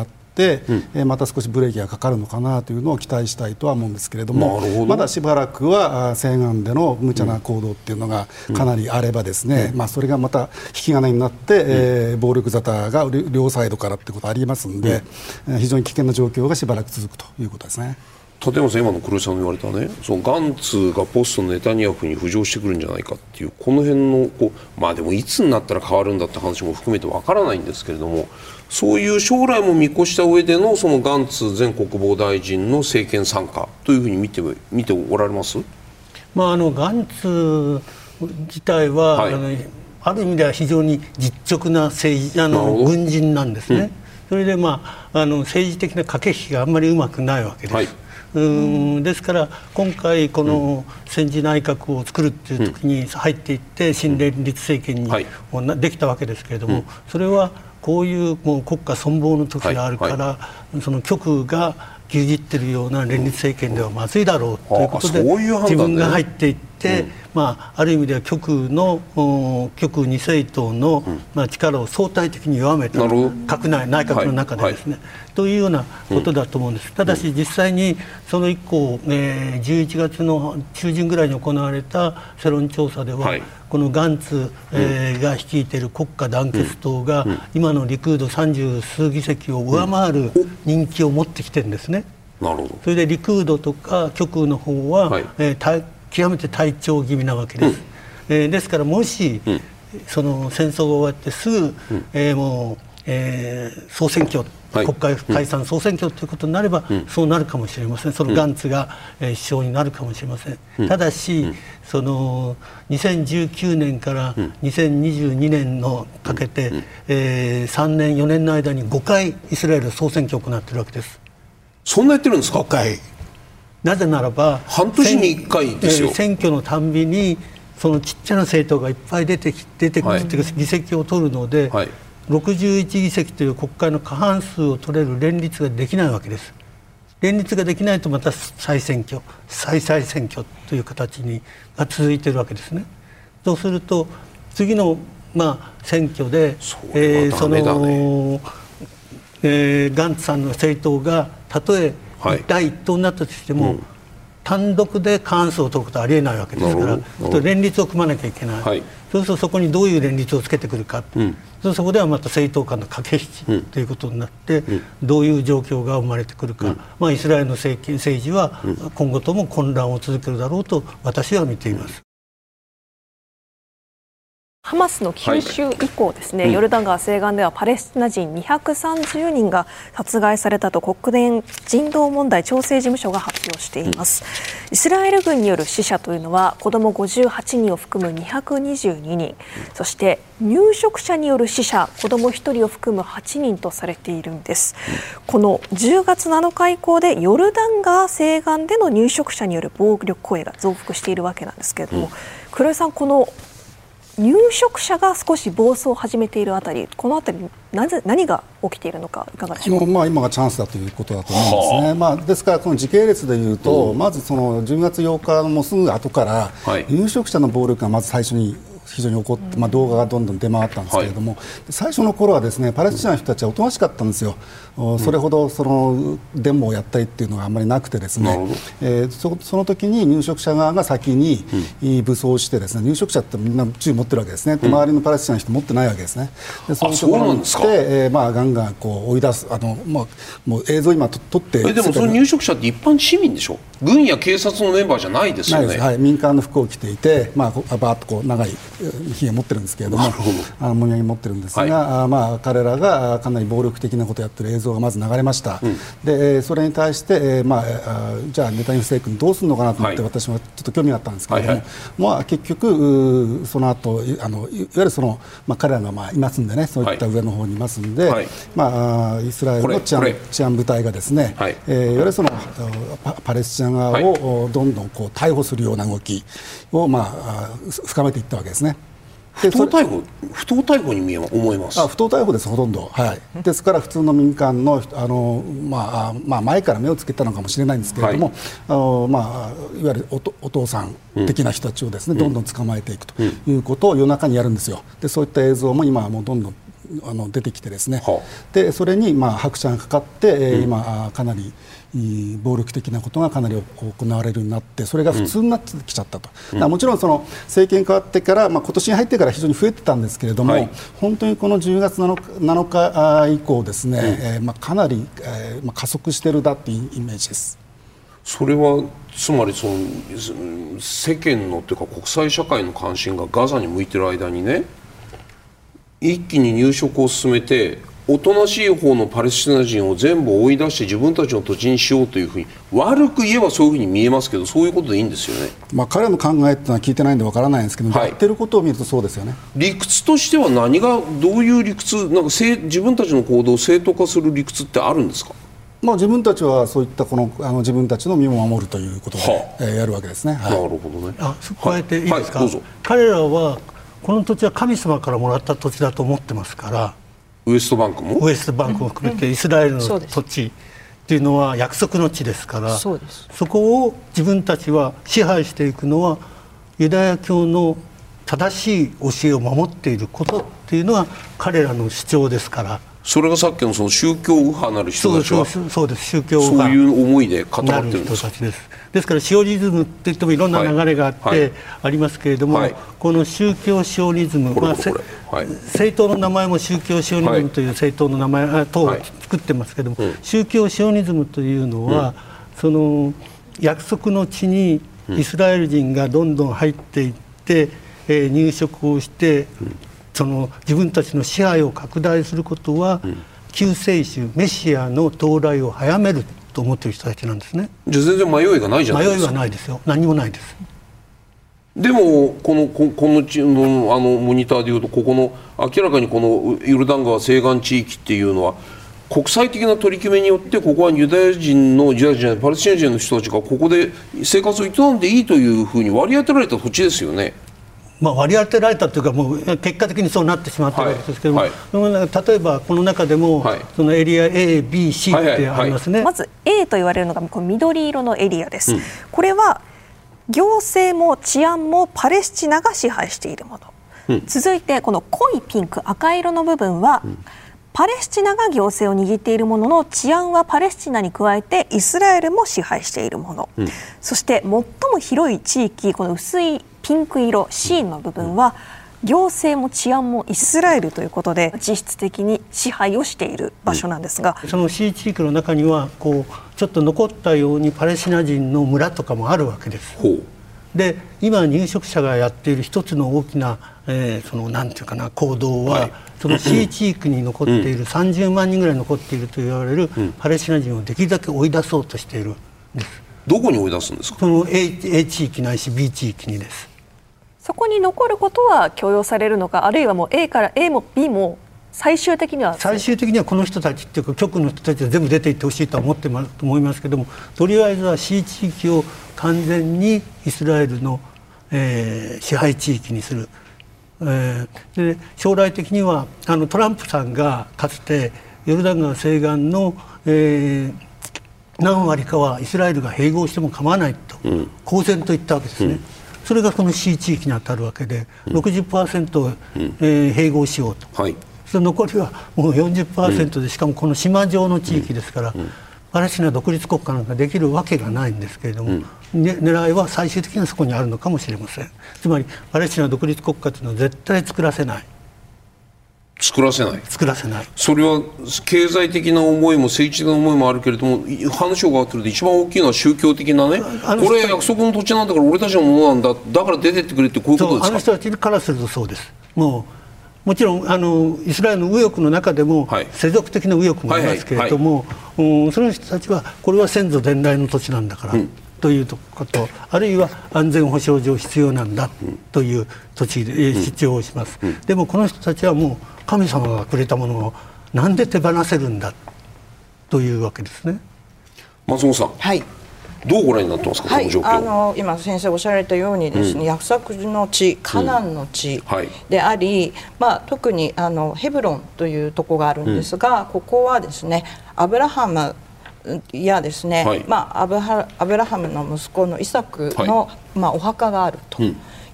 うん、また少しブレーキがかかるのかなというのを期待したいとは思うんですけれどもまだしばらくは西岸での無茶な行動っていうのがかなりあればですね、うん、まあ、それがまた引き金になって、うん、えー、暴力沙汰が両サイドからってことありますので、非常に危険な状況がしばらく続くということですね。
立山さん、今の黒井さんの言われたね、そのガンツがポストのネタニヤフに浮上してくるんじゃないかっていう、この辺のこう、まあでもいつになったら変わるんだって話も含めてわからないんですけれども、そういう将来も見越した上でのそのガンツ前国防大臣の政権参加というふうに見て見ておられます、
まあ、あのガンツ自体は、はい、あのある意味では非常に実直な政治あの軍人なんですね。うん。それで、まあ、あの政治的な駆け引きがあんまりうまくないわけです。はい。うん。ですから今回この戦時内閣を作るっていう時に入っていって新連立政権にできたわけですけれどもそれはこういうもう国家存亡の時があるから、その極右が牛耳ってるような連立政権ではまずいだろうということで？自分が入っていって、まあ、ある意味では極右の極右二政党の、まあ、力を相対的に弱めた閣内内閣の中でですね、というようなことだと思うんです、ただし実際にその以降、えー、11月の中旬ぐらいに行われた世論調査では、はい、このガンツ、えー、が率いている国家団結党が、今のリクード三十数議席を上回る人気を持ってきてるんですね。
なるほど。
それでリクードとか極右の方は、はい、えー、極めて体調気味なわけです。うん、えー、ですからもし、うん、その戦争が終わってすぐ、うん、えー、もう、えー、総選挙国会解散総選挙ということになれば、うん、そうなるかもしれません、そのガンツが、えー、首相になるかもしれません、うん、ただし、うん、その2019年から2022年のかけて、うん、えー、3年、4年の間に5回、イスラエル総選挙を行っているわけです。
そんなやってるんですか
？5回なぜならば
半年に1回ですよ、えー、
選挙のたんびにそのちっちゃな政党がいっぱい出てき出てくる、はい、議席を取るので、はい61議席という国会の過半数を取れる連立ができないわけです。連立ができないとまた再選挙再々選挙という形にが続いているわけですね。そうすると次のまあ選挙で
そ,、えー、その、
えー、ガンツさんの政党がたとえ第一党になったとしても、うん。単独で過半数を取ることはありえないわけですから連立を組まなきゃいけない、はい、そうするとそこにどういう連立をつけてくるか、うん、そこではまた政党間の駆け引きということになって、うん、どういう状況が生まれてくるか、うん、まあ、イスラエルの政権政治は今後とも混乱を続けるだろうと私は見ています。
ハマスの急襲以降ですね、はい、ヨルダン川西岸ではパレスチナ人230人が殺害されたと国連人道問題調整事務所が発表しています、イスラエル軍による死者というのは子ども58人を含む222人。そして入植者による死者子ども1人を含む8人とされているんです。この10月7日以降でヨルダン川西岸での入植者による暴力行為が増幅しているわけなんですけれども、黒井さんこの入植者が少し暴走を始めているあたり、このあたりなぜ何が起きているのかいかがでしょうか？
まあ今がチャンスだということだと思うんですね。まあですからこの時系列でいうと、うん、まずその10月8日もすぐ後から、入植者の暴力がまず最初に非常に起こって、まあ、動画がどんどん出回ったんですけれども、はい、最初の頃はですねパレスチナの人たちはおとなしかったんですよ、うん、それほどそのデモをやったりっていうのがあんまりなくてですね、えー、そその時に入植者側が先に武装してですね入植者ってみんな銃持ってるわけですね、うん、周りのパレスチナの人持ってないわけですね。
でそういうところに
来て、えー、まあガンガンこう追い出すあの、まあ、もう映像今と撮って
えでもその入植者って一般市民でしょ？軍や警察のメンバーじゃないですよね。
はい、民間の服を着ていて、まあ、バーッとこう長いひげ持ってるんですけれども。あのもみあげ持ってるんですが、はい、まあ、彼らがかなり暴力的なことをやってる映像がまず流れました、うん、でそれに対して、まあ、じゃあネタニヤフ政権どうするのかなと思って、私はちょっと興味があったんですけれども、はいはい、まあ、結局その後あのいわゆるその、まあ、彼らがまあいますんでねそういった上の方にいますんで、はい、まあ、イスラエルの治安治安部隊がですね、はい。えー、いわゆるそのパレスチナ側をどんどんこう逮捕するような動きを、まあ、深めていったわけですね。
不当逮捕不当逮捕に見え思います。
あ不当逮捕です、ほとんど、はい、ですから普通の民間のあの、まあまあ、前から目をつけたのかもしれないんですけれども、はい、あのまあ、いわゆるおお父さん的な人たちをですね、うん、どんどん捕まえていくということを夜中にやるんですよ、でそういった映像も今はもうどんどんあの出てきてですね、はあ、でそれにまあ拍車がかかって、うん、今かなり暴力的なことがかなり行われるようになってそれが普通になってきちゃったと、うん、もちろんその政権変わってから、まあ、今年に入ってから非常に増えてたんですけれども、はい、本当にこの10月 7, 7日以降ですね、うん、えー、まあ、かなり、えーまあ、加速しているだというイメージです。
それはつまりその世間のというか国際社会の関心がガザに向いている間にね一気に入植を進めておとなしい方のパレスチナ人を全部追い出して自分たちの土地にしようというふうに悪く言えばそういうふうに見えますけどそういうことでいいんですよね、
まあ、彼の考えっていうのは聞いてないんでわからないんですけど、はい、やってることを見るとそうですよね。
理屈としては何がどういう理屈なんか自分たちの行動を正当化する理屈ってあるんですか？
まあ、自分たちはそういったこのあの自分たちの身を守るということで、はあ、えー、やるわけですね、
はい、なるほどね。
あ加えていいですか、はい、彼らはこの土地は神様からもらった土地だと思ってますから
ウエストバンクも？
ウエストバンクも含めてイスラエルの土地っていうのは約束の地ですからそこを自分たちは支配していくのはユダヤ教の正しい教えを守っていることっていうのは彼らの主張ですから。
それがさっきのその宗教右派なる人たちは
そうです。宗教
右派。そういう思いで固まってるんです
人たちですからシオニズムって言ってもいろんな流れがあってありますけれども、はい。はい、この宗教シオニズム、まあ、はい、政党の名前も宗教シオニズムという政党の名前、はい、党を作ってますけれども、うん、宗教シオニズムというのは、うん、その約束の地にイスラエル人がどんどん入っていって、えー、入植をして、うん。その自分たちの支配を拡大することは、うん、救世主メシアの到来を早めると思っている人たちなんですね。
じゃあ全然迷いがないじゃないですか。
迷いはないですよ。何もないです。
でもこのここのちのあのモニターでいうとここの明らかにこのヨルダン川西岸地域っていうのは国際的な取り決めによってここはユダヤ人のユダヤ人パレスチナ人の人たちがここで生活を営んでいいというふうに割り当てられた土地ですよね。
まあ、割り当てられたというかもう結果的にそうなってしまったわけですけども、はい。はい、例えばこの中でも、はい、そのエリア A、B、C ってありますね、
まず A と言われるのがこの緑色のエリアです、うん、これは行政も治安もパレスチナが支配しているもの、うん、続いてこの濃いピンク赤色の部分は、うん。パレスチナが行政を握っているものの治安はパレスチナに加えてイスラエルも支配しているもの、うん、そして最も広い地域この薄いピンク色 C の部分は行政も治安もイスラエルということで実質的に支配をしている場所なんですが、
その C 地域の中にはこうちょっと残ったようにパレスチナ人の村とかもあるわけです。で今入植者がやっている一つの大きな、えー、そのなんていうかな行動は、はい、その C 地域に残っている、30万人ぐらい残っていると言われるパレスチナ人をできるだけ追い出そうとしているんです。
どこに追い出すんですか？
その A, A 地域ないし B 地域にです
そこに残ることは許容されるのかあるいはもう A から A も B も最終的には
最終的にはこの人たちっていうか局の人たちは全部出ていってほしいとは思ってますと思いますけどもとりあえずは C 地域を完全にイスラエルの、えー、支配地域にする、えー、で将来的にはあのトランプさんがかつてヨルダン川西岸の、えー、何割かはイスラエルが併合しても構わないと、うん、公然と言ったわけですね。うんそれがこの C 地域に当たるわけで、うん、60%、うん。えー、併合しようと、はい、その残りはもう40%で、しかもこの島上の地域ですから、パレスチナ独立国家なんかできるわけがないんですけれども、うん、ね、狙いは最終的にはそこにあるのかもしれません。つまりパレスチナ独立国家というのは絶対作らせない
作らせない。
作らせない。
それは経済的な思いも政治的な思いもあるけれども話を伺ってると一番大きいのは宗教的なねこれ約束の土地なんだから俺たちのものなんだだから出てってくれってこういうことですか？
あの人たちからするとそうです。もうもちろんあのイスラエルの右翼の中でも、世俗的な右翼もありますけれども、はいはい、その人たちはこれは先祖伝来の土地なんだから、うんということあるいは安全保障上必要なんだという土地で主張をします、でもこの人たちはもう神様がくれたものをなんで手放せるんだというわけですね。
松本さん、
はい、
どうご覧になってますか、
はい、
あ
の今先生おっしゃられたようにですね、うん、約束の地カナンの地であり、うん。はい、まあ、特にあのヘブロンというところがあるんですが、うん、ここはですねアブラハムやですね、はい、まあ、アブハアブラハムの息子のイサクの、はい、まあ、お墓があると。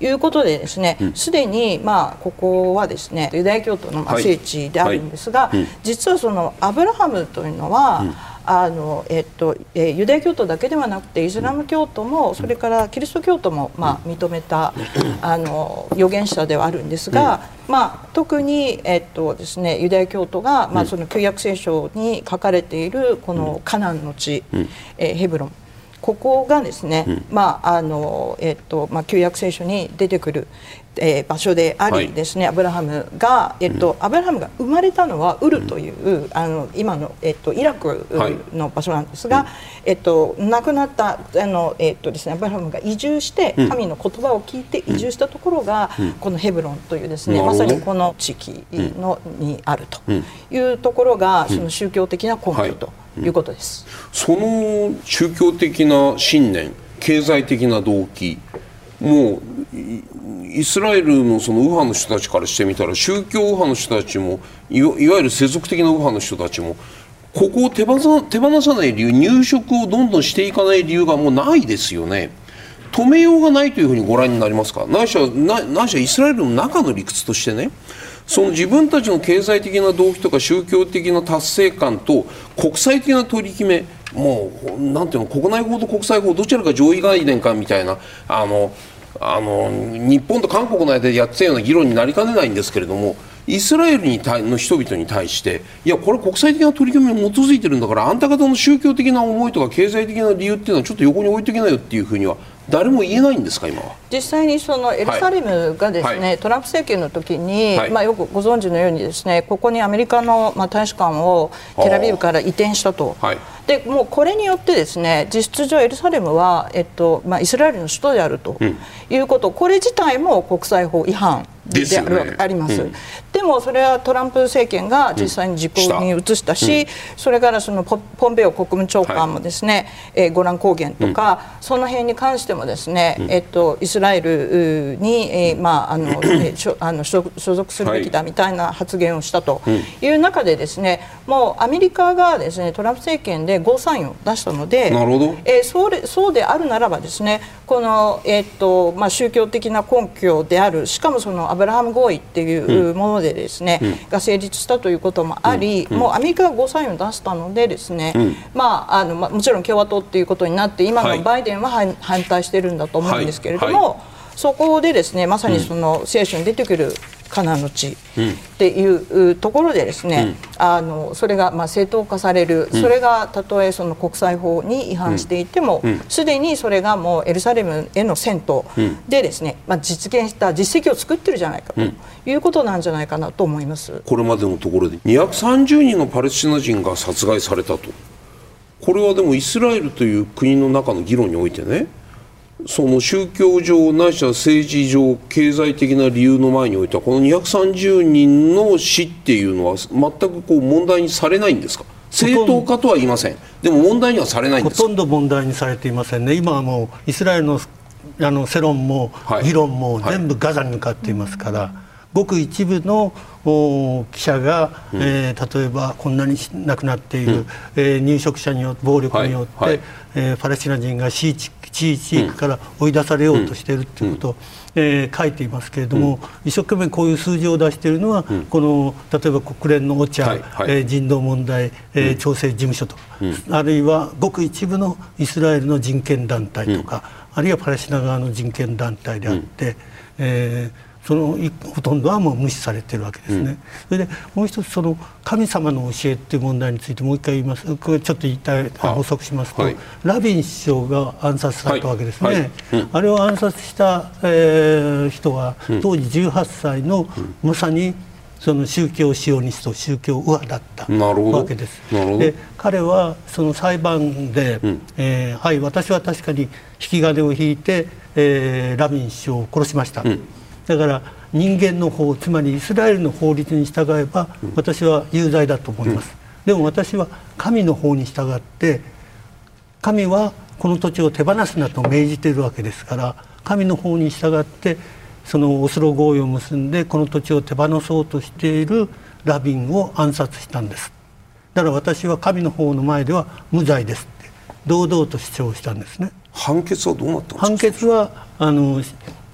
いうことでですねすで、に、まあ、ここはですねユダヤ教徒の聖地であるんですが、実はそのアブラハムというのは、あのえっとえユダヤ教徒だけではなくてイスラム教徒もそれからキリスト教徒も、まあ、認めた あの預言者ではあるんですが、まあ、特に、えっとですね、ユダヤ教徒が、まあ、その旧約聖書に書かれているこのカナンの地、えヘブロン。ここがですね、うん、まああのえっとまあ旧約聖書に出てくる、えー、場所でありですね、はい、アブラハムが、えっと、アブラハムが生まれたのはウルという、うん、あの今の、えっと、イラクの場所なんですが、はい、えっと、亡くなったあの、えっとですね、アブラハムが移住して神の言葉を聞いて移住したところが、うん、このヘブロンというですね、まさにこの地域の、にあるというところが、その宗教的な根拠とい。うことです。
その宗教的な信念経済的な動機もうイスラエルのその右派の人たちからしてみたら宗教右派の人たちもいわゆる世俗的な右派の人たちもここを手放手放さない理由入植をどんどんしていかない理由がもうないですよね。止めようがないというふうにご覧になりますか？ないしはないしはイスラエルの中の理屈としてねその自分たちの経済的な動機とか宗教的な達成感と国際的な取り決めもうなんていうの国内法と国際法どちらか上位概念かみたいなあのあの日本と韓国の間でやってたような議論になりかねないんですけれどもイスラエルにの人々に対していやこれ国際的な取り組みに基づいてるんだからあんた方の宗教的な思いとか経済的な理由っていうのはちょっと横に置いとけないよっていうふうには誰も言えないんですか今は。
実際にそのエルサレムがですね、はい、トランプ政権の時に、はい、まあよくご存知のようにですねここにアメリカのまあ大使館をテラビブから移転したと。でもうこれによってですね実質上エルサレムは、えっとまあ、イスラエルの首都であるということ、うん、これ自体も国際法違反である、ね、あります、うん、でもそれはトランプ政権が実際に実行に移した。し、うん、それからそのポンペオ国務長官もですね、はい、えー、ゴラン高原とか、うん、その辺に関してもですね、えっと、イスラエルに、えー、まああの、えー、あの所属するべきだみたいな発言をしたとい。う中でですね、もうアメリカがですねトランプ政権でゴーサインを出したので
なるほど、
えー、そうでそうであるならばですねこの、えーとまあ、宗教的な根拠であるしかもそのアブラハム合意っていうものでですね、うん、が成立したということもあり、うん、もうアメリカがゴーサインを出したのでですね、うん、まああのまあ、もちろん共和党っていうことになって今のバイデンは、はい、反対してるんだと思うんですけれども、そこでですねまさにその聖書に出てくるカナンの地っていうところでですね、うん、あのそれがまあ正当化される、うん、それがたとえその国際法に違反していてもすで、うん、にそれがもうエルサレムへの戦闘でですね、まあ、実現した実績を作ってるじゃないかということなんじゃないかなと思います。
これまでのところで230人のパレスチナ人が殺害されたと。これはでもイスラエルという国の中の議論においてねその宗教上ないしは政治上経済的な理由の前においてはこの230人の死っていうのは全くこう問題にされないんですか？正当化とは言いません。でも問題にはされないんです
ほとんど問題にされていませんね。今はもうイスラエルのあの世論も議論も全部ガザに向かっていますから、はいはい、ごく一部の記者が、うん、えー、例えばこんなに亡くなっている、うん、えー、入植者によって暴力によって、はい。はい、えー、パレスチナ人が地域地域から追い出されようとしているということを、えー、書いていますけれども、一生懸命こういう数字を出しているのは、この例えば国連のオチャ、はいはい、えー、人道問題、えー、調整事務所とか、あるいはごく一部のイスラエルの人権団体とか、あるいはパレスチナ側の人権団体であって、えーそのほとんどはもう無視されてるわけですね、うん、それでもう一つその神様の教えっていう問題についてもう一回言います。これちょっと言いたい補足しますと、はい、ラビン首相が暗殺されたわけですね、はい。はい。うん、あれを暗殺した、えー、人は当時18歳のまさにその宗教シオニスト宗教右派だったわけです。で彼はその裁判で、うん、えー、はい私は確かに引き金を引いて、えー、ラビン首相を殺しました、うん、だから人間の法つまりイスラエルの法律に従えば、私は有罪だと思います、でも私は神の法に従って神はこの土地を手放すなと命じているわけですから神の法に従ってそのオスロ合意を結んでこの土地を手放そうとしているラビンを暗殺したんです。だから私は神の方の前では無罪ですって堂々と主張したんですね。
判決はどうなったんですか？
判決はあの、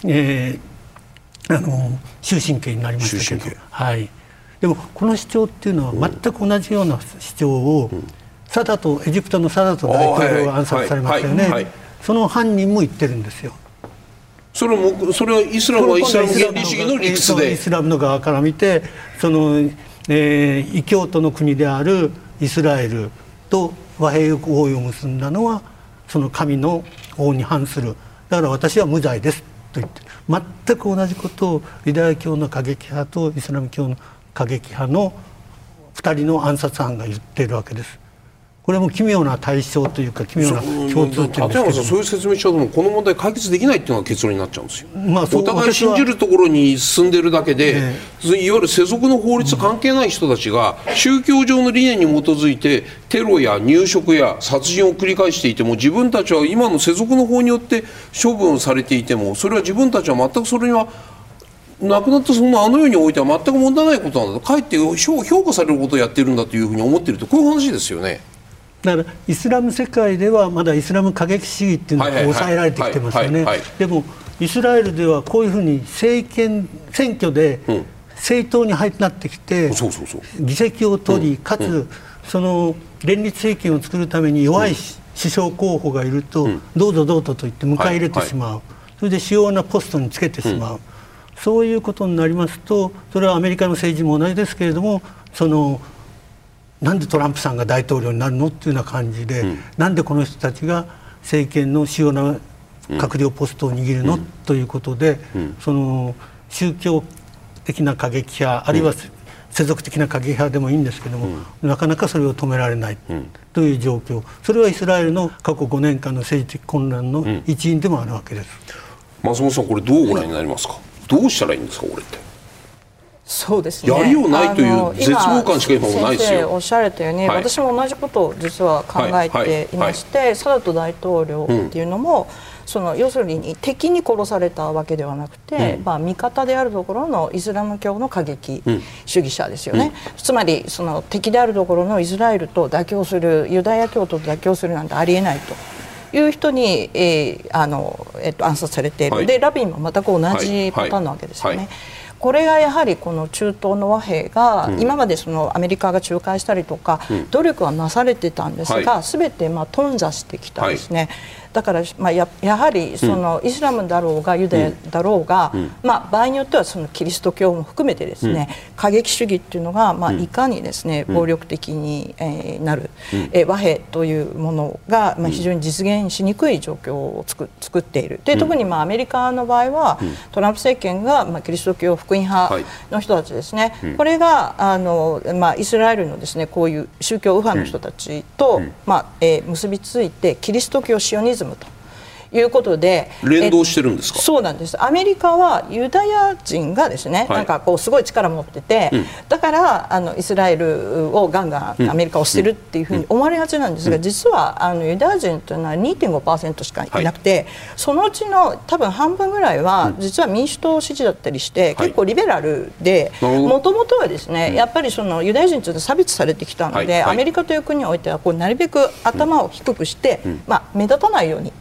えー、あの終身刑になりましたけど、はい、でもこの主張っていうのは全く同じような主張を、うん、サダトエジプトのサダト大統領が暗殺されましたよね、その犯人も言ってるんですよ。
それもそれはイスラムはイスラム原理主義の理屈で。
イスラムの側から見てその、えー、異教徒の国であるイスラエルと和平合意を結んだのはその神の法に反する。だから私は無罪ですと言って全く同じことをユダヤ教の過激派とイスラム教の過激派の2人の暗殺犯が言っているわけです。これも奇妙な対象というか奇妙な共通点
立山さんそういう説明しちゃうとこの問題解決できないっていうのが結論になっちゃうんですよ、まあ、お互い信じるところに進んでるだけで、えー、いわゆる世俗の法律関係ない人たちが宗教上の理念に基づいてテロや入植や殺人を繰り返していても自分たちは今の世俗の法によって処分されていてもそれは自分たちは全くそれには亡くなったそのあの世においては全く問題ないことなんだかえって評価されることをやってるんだというふうに思っているとこういう話ですよね。
だからイスラム世界ではまだイスラム過激主義っていうのが抑えられてきてますよね。でもイスラエルではこういうふうに政権選挙で政党に入なってきて議席を取りかつその連立政権を作るために弱い首相候補がいるとどうぞどうぞと言って迎え入れてしまう。それで主要なポストにつけてしまう。そういうことになりますとそれはアメリカの政治も同じですけれどもそのなんでトランプさんが大統領になるのっていうような感じで、うん、なんでこの人たちが政権の主要な閣僚ポストを握るの、うん、ということで、うん、その宗教的な過激派あるいは世俗的な過激派でもいいんですけども、なかなかそれを止められないという状況。それはイスラエルの過去5年間の政治的混乱の一因でもあるわけです、
松本さんこれどうご覧になりますか、どうしたらいいんですかこれって？
そうですね、
やりようないという絶望感しか今もないですよ。
おっしゃられたように、はい、私も同じことを実は考えていまして、はい。はい、サダト大統領っていうのも、うん、その要するに敵に殺されたわけではなくて、うん、まあ、味方であるところのイスラム教の過激主義者ですよね、うん、つまりその敵であるところのイスラエルと妥協するユダヤ教徒と妥協するなんてありえないと。いう人に、えーあのえー、と暗殺されている、でラビンも全く同じパターンなわけですよね。これがやはりこの中東の和平が、今までそのアメリカが仲介したりとか、努力はなされてたんですが、すべてまあ頓挫してきたですね。だから、まあ、ややはりその、イスラムだろうがユダヤだろうが、まあ、場合によってはそのキリスト教も含めてですね、過激主義っていうのが、まあ、いかにですね、暴力的に、えー、なる、えー、和平というものが、まあ、非常に実現しにくい状況を作作っている。で特にまあアメリカの場合は、トランプ政権が、まあ、キリスト教福音派の人たちですね、これがあの、まあ、イスラエルのですねこういう宗教右派の人たちと、まあえー、結びついてキリスト教シオニズムムということで
連動してるんですか？
そうなんです。アメリカはユダヤ人がですね、はい、なんかこうすごい力を持ってて、うん、だからあのイスラエルをガンガンアメリカをしてるっていうふうに思われがちなんですが、うん、実はあのユダヤ人というのは2.5%しかいなくて、はい、そのうちの多分半分ぐらいは実は民主党支持だったりして、結構リベラルでもともとはですね、やっぱりそのユダヤ人というのは差別されてきたので、アメリカという国においてはこうなるべく頭を低くして、まあ、目立たないように、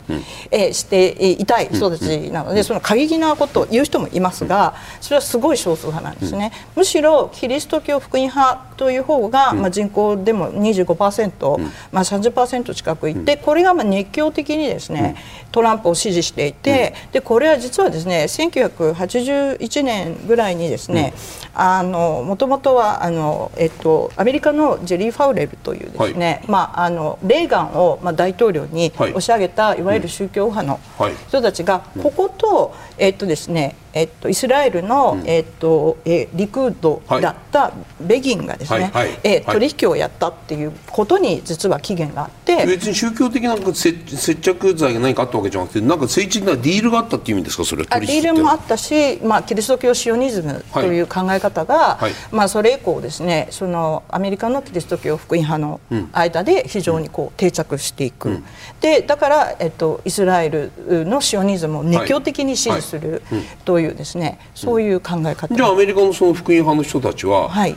ええしていたい人たちなので、その過激なことを言う人もいますがそれはすごい少数派なんですね、むしろキリスト教福音派という方が、まあ、人口でも25%、まあ、30%近くいってこれがまあ熱狂的にですねトランプを支持していてでこれは実はですね1981年ぐらいにですねもともとはあの、えっと、アメリカのジェリー・ファウレルというですね、はい、まあ、あのレーガンを、まあ、大統領に押し上げた、い、わゆる宗教派の人たちが、ここと、えっとですねえっと、イスラエルの、えっとえリクードだったベギンがですね、はいえ取引をやったっていうことに実は期限があって
別に宗教的な接着剤が何かあったわけじゃなくてなんか政治的なディールがあったっていう意味ですかそれ
あディールもあったし、まあ、キリスト教シオニズムという考え方が、はい、まあ、それ以降ですねそのアメリカのキリスト教福音派の間で非常にこう定着していく、うん、でだから、えっと、イスラエルのシオニズムを熱狂的に支持するといういうですねそういう考え方、
じゃあアメリカのその福音派の人たちは、はい、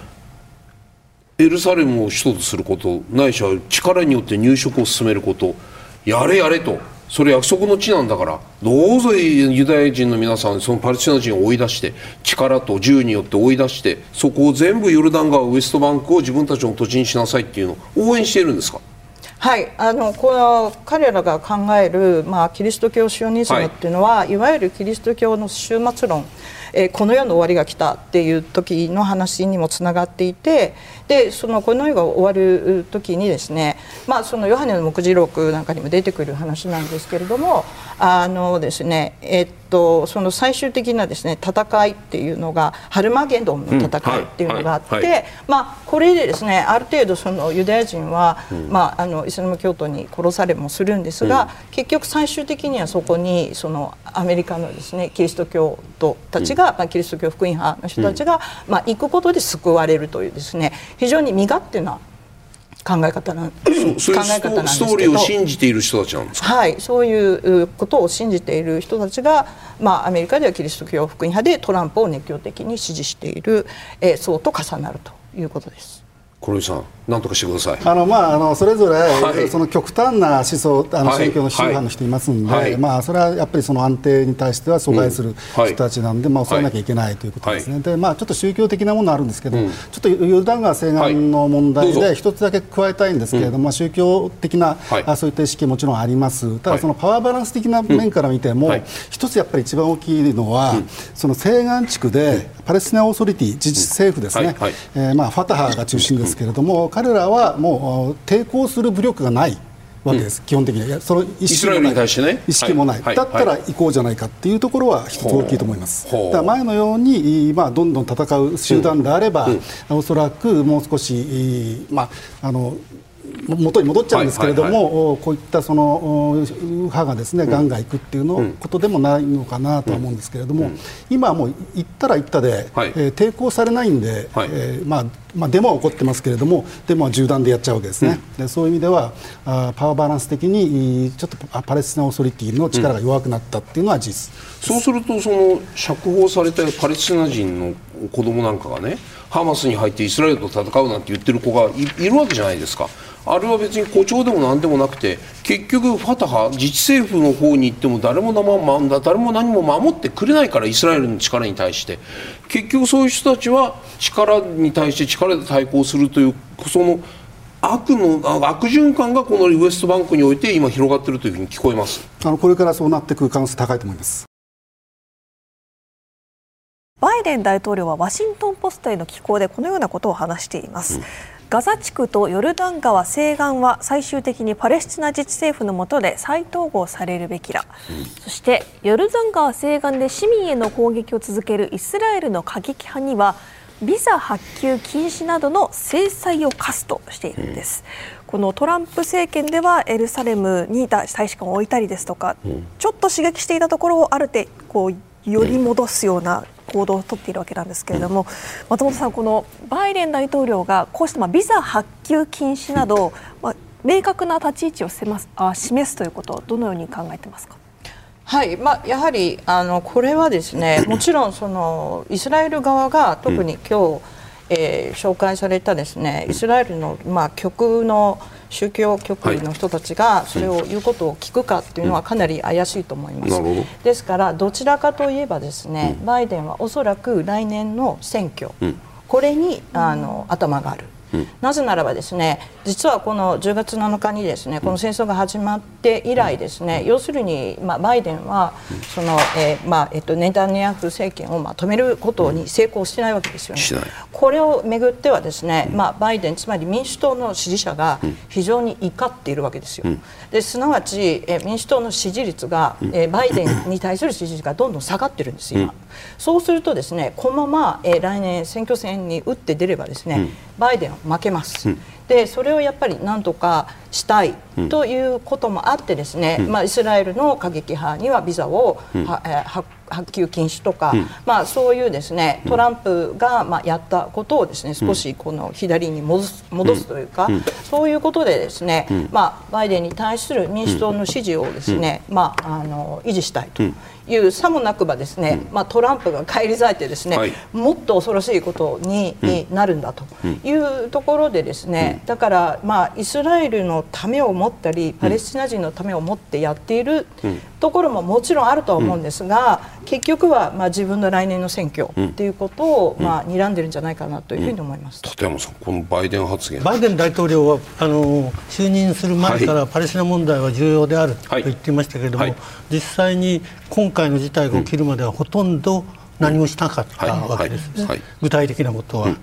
エルサレムを首都とすることないしは力によって入植を進めることやれやれと。それ約束の地なんだからどうぞユダヤ人の皆さんそのパレスチナ人を追い出して力と銃によって追い出してそこを全部ヨルダン川ウエストバンクを自分たちの土地にしなさいっていうのを応援しているんですか？
はいあのこの彼らが考える、まあ、キリスト教シオニズムっていうのは、はい、いわゆるキリスト教の終末論えー、この世の終わりが来たっていう時の話にもつながっていてでそのこの世が終わる時にですね、まあ、そのヨハネの目次録なんかにも出てくる話なんですけれどもあのですね、えっと、その最終的なですね戦いっていうのがハルマゲドンの戦いっていうのがあって、うんはいはい、まあ、これでですねある程度そのユダヤ人は、うん、まあ、あのイスラム教徒に殺されもするんですが、うん、結局最終的にはそこにそのアメリカのですねキリスト教徒たちが、まあ、キリスト教福音派の人たちが、まあ、行くことで救われるというですね非常に身勝手な考え方なん考え方なんですけど
ストーリーを信じている人たちなんですか？
はいそういうことを信じている人たちが、まあ、アメリカではキリスト教福音派でトランプを熱狂的に支持している、えー、層と重なるということです。
黒井さんなんとかしてください。
あの、まあ、あのそれぞれ、はい、その極端な思想あの宗教の宗派の人いますんで、はい、まあ、それはやっぱりその安定に対しては阻害する人たちなんで、うん、まあ、抑えなきゃい。けないということですね、でまあ、ちょっと宗教的なものあるんですけど、うん、ちょっとヨルダン川西岸の問題で一つだけ加えたいんですけれども、まあ、宗教的な、あそういった意識もちろんあります。ただそのパワーバランス的な面から見ても、一つやっぱり一番大きいのは、その西岸地区でパレスチナオーソリティ自治政府ですね、えまあ、ファタハが中心ですけれども、彼らはもう抵抗する武力がないわけです、うん、基本的に。はその意識もない、ね、意識もない、はい、だったら行こうじゃないかっていうところは一つ大きいと思います、だから前のように、まあ、どんどん戦う集団であれば、うん。うん、おそらくもう少し、まあ、あの元に戻っちゃうんですけれども、はいはいはい、こういったその右派がですね、ガンガン行くっていうの、うん、ことでもないのかなとは思うんですけれども、うん、今はもう行ったら行ったで、はい、えー、抵抗されないんで、はい、えー、まあまあ、デモは起こってますけれどもデモは銃弾でやっちゃうわけですね、うん、でそういう意味ではあパワーバランス的にちょっとパレスチナオーソリティの力が弱くなったっていうのは事実、
そうするとその釈放されたパレスチナ人の子供なんかがねハマスに入ってイスラエルと戦うなんて言ってる子がいるわけじゃないですか。あれは別に誇張でも何でもなくて結局ファタハ自治政府の方に行っても誰も生誰も何も守ってくれないからイスラエルの力に対して。結局そういう人たちは力に対して力で対抗するというその悪の悪循環がこのウエストバンクにおいて今広がっているというふうに聞こえます。
あのこれからそうなってくる可能性高いと思います。
バイデン大統領はワシントン・ポストへの寄稿でこのようなことを話しています。うんガザ地区とヨルダン川西岸は最終的にパレスチナ自治政府の下で再統合されるべきだ、うん、そしてヨルダン川西岸で市民への攻撃を続けるイスラエルの過激派にはビザ発給禁止などの制裁を科すとしているんです、うん、このトランプ政権ではエルサレムに大使館を置いたりですとか、うん、ちょっと刺激していたところをある程度こうより戻すような行動をとっているわけなんですけれども、松本さん、このバイデン大統領がこうしたまあビザ発給禁止など、まあ、明確な立ち位置をせますあ示すということをどのように考えてますか？
はいまあ、やはりあのこれはですね もちろんそのイスラエル側が特に今日、えー、紹介されたですねイスラエルの、まあ、極の宗教局の人たちがそれを言うことを聞くかっていうのはかなり怪しいと思います。ですからどちらかといえばですね、バイデンはおそらく来年の選挙、これにあの頭がある。なぜならばですね実はこの10月7日にですねこの戦争が始まって以来ですね、要するに、まあ、バイデンはその、えーまあえっと、ネタニヤフ政権をまとめることに成功してないわけですよね。これをめぐってはですね、まあ、バイデンつまり民主党の支持者が非常に怒っているわけですよ。ですなわち、え民主党の支持率が、えバイデンに対する支持率がどんどん下がってるんです今。そうするとですねこのまま、え来年選挙戦に打って出ればですね、バイデンは負けます。でそれをやっぱりなんとかしたいということもあってですね、まあ、イスラエルの過激派にはビザを、はえ発発給禁止とか、うん、まあ、そういうですねトランプがまあやったことをですね少しこの左に戻す戻すというか、そういうことでですね、まあ、バイデンに対する民主党の支持をですね、まあ、あの維持したいと。いうさもなくばですね、まあ、トランプが返り咲いてですね、はい、もっと恐ろしいことに,、なるんだというところでですね、だから、まあ、イスラエルのためを持ったりパレスチナ人のためを持ってやっているところももちろんあるとは思うんですが、結局はまあ自分の来年の選挙ということをまあ睨んでるんじゃないかなというふうに思います、
立山さん、このバイデン発言。
バイデン大統領はあの就任する前からパレスチナ問題は重要であると言っていましたけれども、はい、実際に今回の事態が起きるまではほとんど何もしなかったわけです、ね、具体的なことは。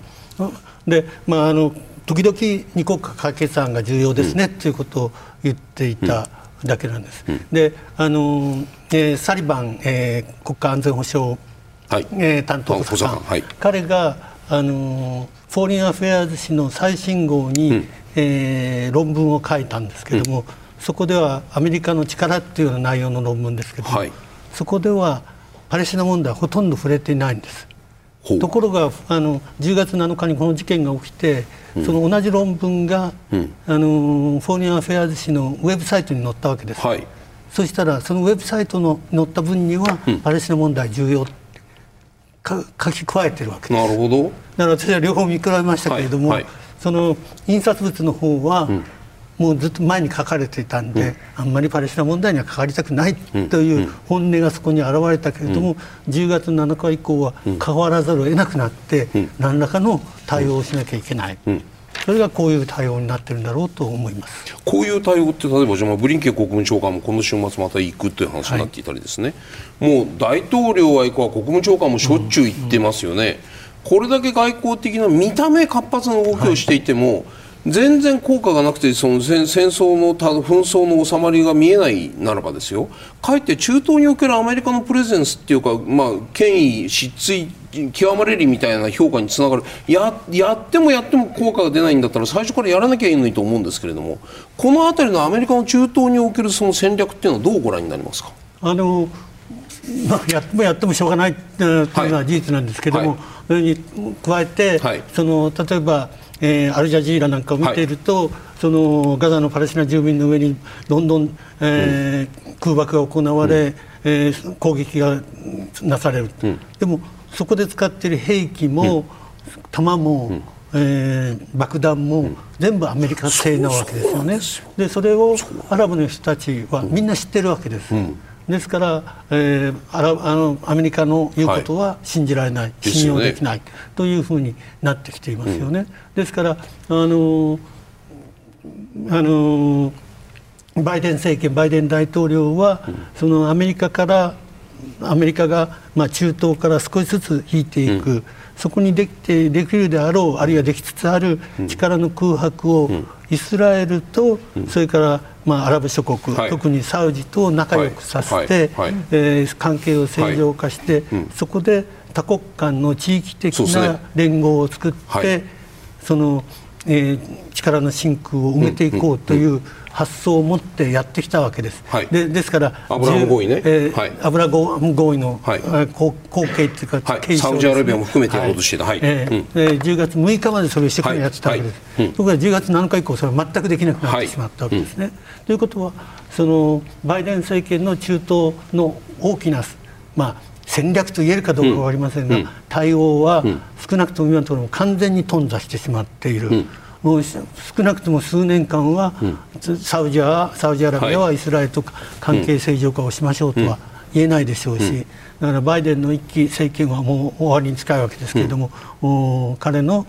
でまあ、あの時々二国家解決案が重要ですね、ということを言っていた。だけなんです。うん、であの、えー、サリバン、えー、国家安全保障、はい。えー、担当補佐官、はい、彼があのフォーリンアフェアーズ誌の最新号に、うん、えー、論文を書いたんですけれども、うん、そこではアメリカの力っていうような内容の論文ですけども、はい、そこではパレスチナ問題はほとんど触れていないんです。ところがあの10月7日にこの事件が起きて、うん、その同じ論文が、うん、あのフォーリンアフェアーズ誌のウェブサイトに載ったわけです、はい、そしたらそのウェブサイトの載った分には、うん、パレスチナ問題重要か書き加えてるわけです。
なるほど。だか
ら私は両方見比べましたけれども、はいはい、その印刷物の方は、もうずっと前に書かれていたんで、うん、あんまりパレスチナ問題には関わりたくないという本音がそこに表れたけれども、うん、10月7日以降は変わらざるを得なくなって、うん、何らかの対応をしなきゃいけない。それがこういう対応になってるんだろうと思います。
こういう対応って例えばじゃあブリンケン国務長官もこの週末また行くという話になっていたりですね、はい、もう大統領は行くわ国務長官もしょっちゅう行ってますよね、これだけ外交的な見た目活発な動きをしていても、はい全然効果がなくてその戦争の紛争の収まりが見えないならばですよ。かえって中東におけるアメリカのプレゼンスっていうか、まあ、権威失墜極まれりみたいな評価につながる。ややってもやっても効果が出ないんだったら最初からやらなきゃいいのにと思うんですけれどもこの辺りのアメリカの中東におけるその戦略っていうのはどうご覧になりますか？
あのまあ、やってもやってもしょうがないというのは事実なんですけれども、はい、それに加えて、はい、その例えばえー、アルジャジーラなんかを見ていると、はい、そのガザのパレスチナ住民の上にどんどん、えー、うん、空爆が行われ、うん、えー、攻撃がなされる、うん、でもそこで使っている兵器も、弾も、えー、爆弾も全部アメリカ製なわけですよね。でそれをアラブの人たちはみんな知ってるわけです。ですから、えー、あらあのアメリカの言うことは信じられない、はい、信用できない、ね、というふうになってきていますよね。うん、ですからあのあのバイデン政権バイデン大統領は、うん、そのアメリカからアメリカが、まあ、中東から少しずつ引いていく、うん、そこにできてできるであろうあるいはできつつある力の空白を、イスラエルと、それからまあ、アラブ諸国、はい、特にサウジと仲良くさせて、はい。はい、えー、関係を正常化して、うん、そこで多国間の地域的な連合を作って、その、えー、力の真空を埋めていこうという発想を持ってやってきたわけです。はい、でですから
アブラム合意ね、え
ーはい、アブラム合意の、はい、後継っていうか、
はい、サウジアラビアも含めてやろうとしてた、はい。え
ーうん、10月6日までそれをしてからやってたわけです。はい。はい、ところが10月7日以降それは全くできなくなってしまったわけですね。ということはそのバイデン政権の中東の大きな、まあ戦略と言えるかどうか分かりませんが、対応は少なくとも今のところ完全に頓挫してしまっている。もう少なくとも数年間は、サウジアサウジアラビアはイスラエルと関係正常化をしましょうとは言えないでしょうし、だからバイデンの一期政権はもう終わりに近いわけですけれども、彼の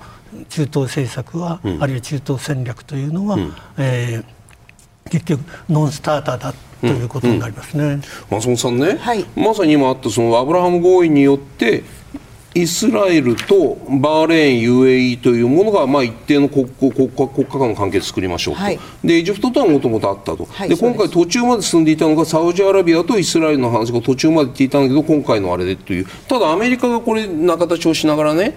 中東政策は、あるいは中東戦略というのは、えー、結局ノンスターターだということになりますね、うん。うん、
松本さんね、はい、まさに今あったそのアブラハム合意によってイスラエルとバーレーン、UAE というものが、まあ、一定の国国国家国家間の関係を作りましょうと、はい、でエジプトとはもともとあったと、はい、で今回、途中まで進んでいたのがサウジアラビアとイスラエルの話が途中まで言っていたんだけど今回のあれでという。ただ、アメリカがこれ仲立ちをしながらね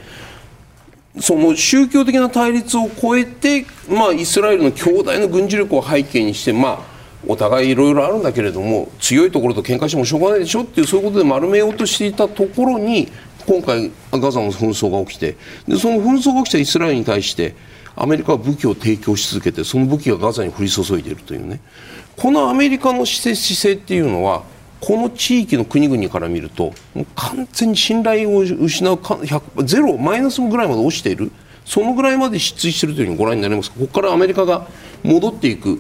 その宗教的な対立を超えて、まあ、イスラエルの強大な軍事力を背景にして、まあ、お互いいろいろあるんだけれども強いところと喧嘩してもしょうがないでしょっていうそういうことで丸めようとしていたところに今回ガザの紛争が起きてでその紛争が起きたイスラエルに対してアメリカは武器を提供し続けてその武器がガザに降り注いでいるというね。このアメリカの姿勢っていうのはこの地域の国々から見るともう完全に信頼を失うゼロマイナスぐらいまで落ちている。そのぐらいまで失墜しているというふうにご覧になりますか？ここからアメリカが戻っていく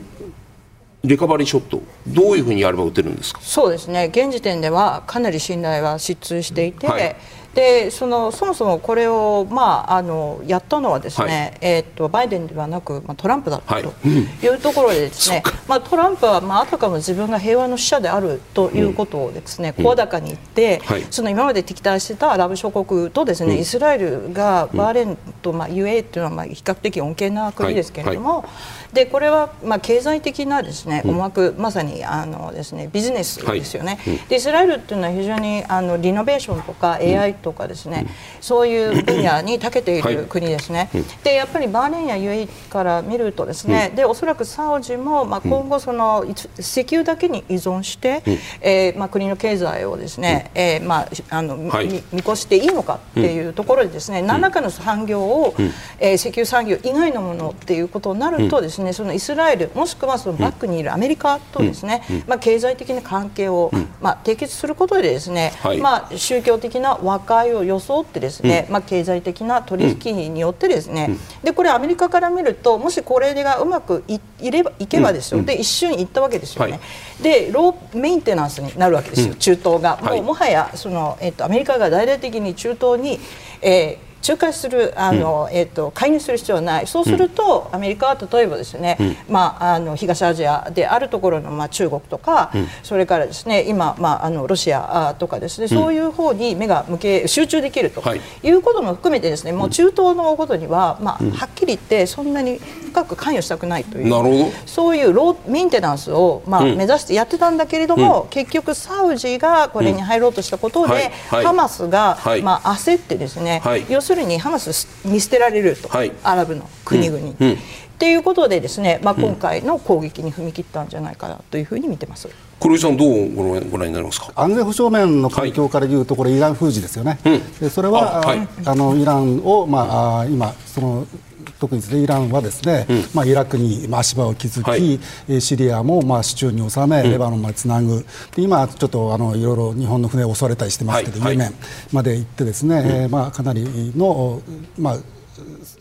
リカバリーショットどういうふうにやれば打てるんですか？
そうですね。現時点ではかなり信頼は失墜していて、はいでそのそもそもこれを、まあ、あのやったのはですね、はい、えー、っとバイデンではなく、まあ、トランプだったとい。うところでですね、はいまあ、トランプは、まあ、あたかも自分が平和の使者であるということをですね声、うん、高に言って、はい、その今まで敵対してたアラブ諸国とですね、うん、イスラエルがバーレーンと、まあ、UA というのは、まあ、比較的穏健な国ですけれども、でこれは、まあ、経済的なですね思惑、まさにあのですねビジネスですよね、でイスラエルっていうのは非常にあのリノベーションとか AI とかですね、そういう分野に長けている国ですね、でやっぱりバーレーンや UAE から見るとですね、でおそらくサウジも、まあ、今後その石油だけに依存して、えーまあ、国の経済をですね、えーまあ、あの見越していいのかっていうところでですね、何らかの産業を、えー、石油産業以外のものっていうことになるとですね、そのイスラエルもしくはそのバックにいるアメリカとですね、まあ、経済的な関係を、まあ、締結することでですね、まあ、宗教的な和解を装ってですね、まあ、経済的な取引によってですね、でこれアメリカから見るともしこれがうまくいいればいけばですよ、で一瞬行ったわけですよね、でローメンテナンスになるわけですよ、中東が、もうもはやその、えっと、アメリカが大々的に中東に、えー仲介するあの、うん、えーと、介入する必要はない。そうすると、うん、アメリカは例えばですね、うん、まあ、あの東アジアであるところの、まあ、中国とか、それからですね今、まあ、あのロシアとかですね、そういう方に目が向け集中できるとい。うことも含めてですね、もう中東のことには、まあ、はっきり言ってそんなに深く関与したくないというそういうローメンテナンスを、まあ目指してやってたんだけれども、結局サウジがこれに入ろうとしたことで、はい。はい、ハマスが、まあ、焦ってですね、要するにハマス見捨てられると、はい、アラブの国々。に。うん。うん。っていうことでですね、まあ、今回の攻撃に踏み切ったんじゃないかなというふうに見てます。
黒井さんどうご覧になりますか？
安全保障面の環境からいうとこれイラン封じですよね、はい、でそれはあ、はい、あのイランを、まあ、今その特にイランはですね、うん、まあ、イラクに足場を築き、はい、シリアもまあ手中に収め、レバノンまでつなぐ、で今、ちょっとあのいろいろ日本の船を襲われたりしてますけど、はい、イエメンまで行ってですね、えー、まあ、かなりの、まあ、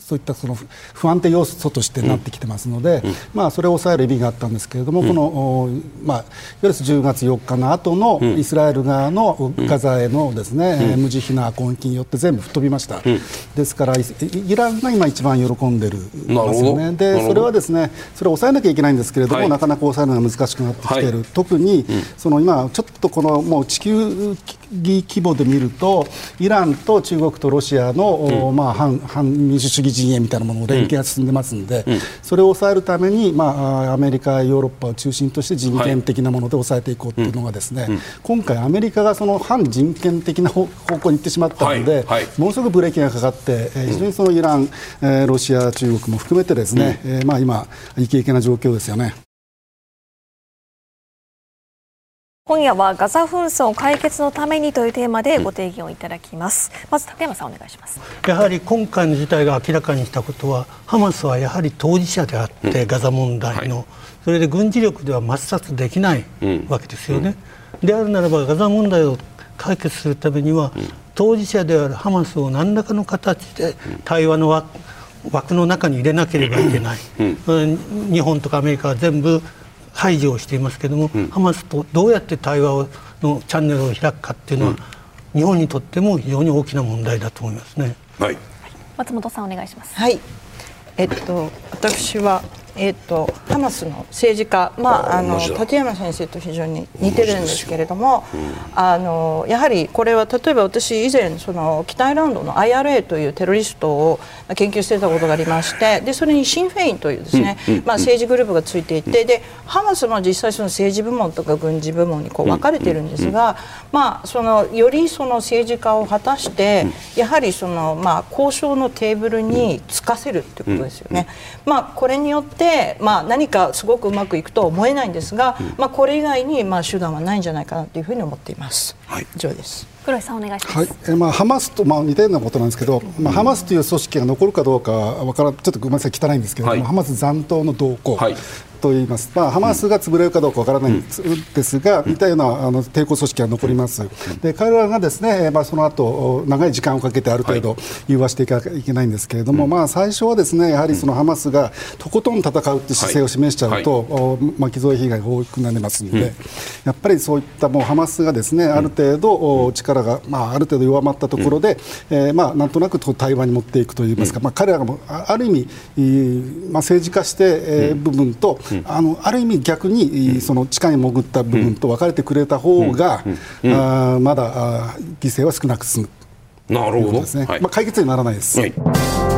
そういったその不安定要素としてなってきてますので、うん、まあ、それを抑える意味があったんですけれども、うん、この、まあ、いわゆる10月4日の後のイスラエル側のガザへのですね、うん、無慈悲な攻撃によって全部吹っ飛びました、ですからイランが今一番喜んでるんですよね。でそれはですねそれを抑えなきゃいけないんですけれども、はい、なかなか抑えるのが難しくなってきている、はい、特に、その今ちょっとこのもう地球規模で見るとイランと中国とロシアの、まあ、反反民主主義陣営みたいなものの連携が進んでますので、うん、それを抑えるために、まあ、アメリカ、ヨーロッパを中心として人権的なもので抑えていこうというのがですね、はい、今回、アメリカがその反人権的な方向に行ってしまったので、はいはい、ものすごくブレーキがかかって、非常にそのイラン、ロシア、中国も含めてですね、うん、まあ、今、イケイケな状況ですよね。
今夜はガザ紛争解決のためにというテーマでご提言をいただきます、まず竹山さんお願いします。
やはり今回の事態が明らかにしたことはハマスはやはり当事者であって、うん、ガザ問題の、はい、それで軍事力では抹殺できないわけですよね、うん。うん、であるならばガザ問題を解決するためには、当事者であるハマスを何らかの形で対話の枠の中に入れなければいけない、日本とかアメリカは全部排除をしていますけれども、ハマスとどうやって対話をのチャンネルを開くかっていうのは、日本にとっても非常に大きな問題だと思いますね。
はい、
松本さんお願いします。
はい。えっと私はえーと、ハマスの政治家、まあ、あの立山先生と非常に似てるんですけれども、うん、あのやはりこれは例えば私以前その北アイランドの IRA というテロリストを研究していたことがありましてでそれにシン・フェインというですね、うん、まあ、政治グループがついていてでハマスも実際その政治部門とか軍事部門にこう分かれているんですが、まあ、そのよりその政治家を果たしてやはりその、まあ、交渉のテーブルにつかせるということですよね。まあ、これによってで、まあ、何かすごくうまくいくとは思えないんですが、うん、まあ、これ以外にまあ手段はないんじゃないかなというふうに思っています。はい、以上です。
黒井さんお願いします。
はい、えまあハマスとまあ似たようなことなんですけど、まあハマスという組織が残るかどうかわからちょっとごめんなさい汚いんですけど、はい、ハマス残党の動向、はい、と言います、まあ、ハマスが潰れるかどうかわからないん。ですが、似たようなあの抵抗組織が残ります、で彼らがですね、まあ、その後長い時間をかけてある程度融和していかなきゃいけないんですけれども、まあ、最初はですねやはりそのハマスがとことん戦うという姿勢を示しちゃうと、巻き添え被害が大きくなりますので、やっぱりそういったもうハマスがですねある程度力が、まあ、ある程度弱まったところで、えー、まあ、なんとなく対話に持っていくといいますか、まあ、彼らがもある意味、まあ、政治化して、えー、部分と、あのある意味逆にその地下に潜った部分と分かれてくれた方が、あまだあ犠牲は少なく済む。
なるほど、
ね、はい、まあ、解決にならないです。はい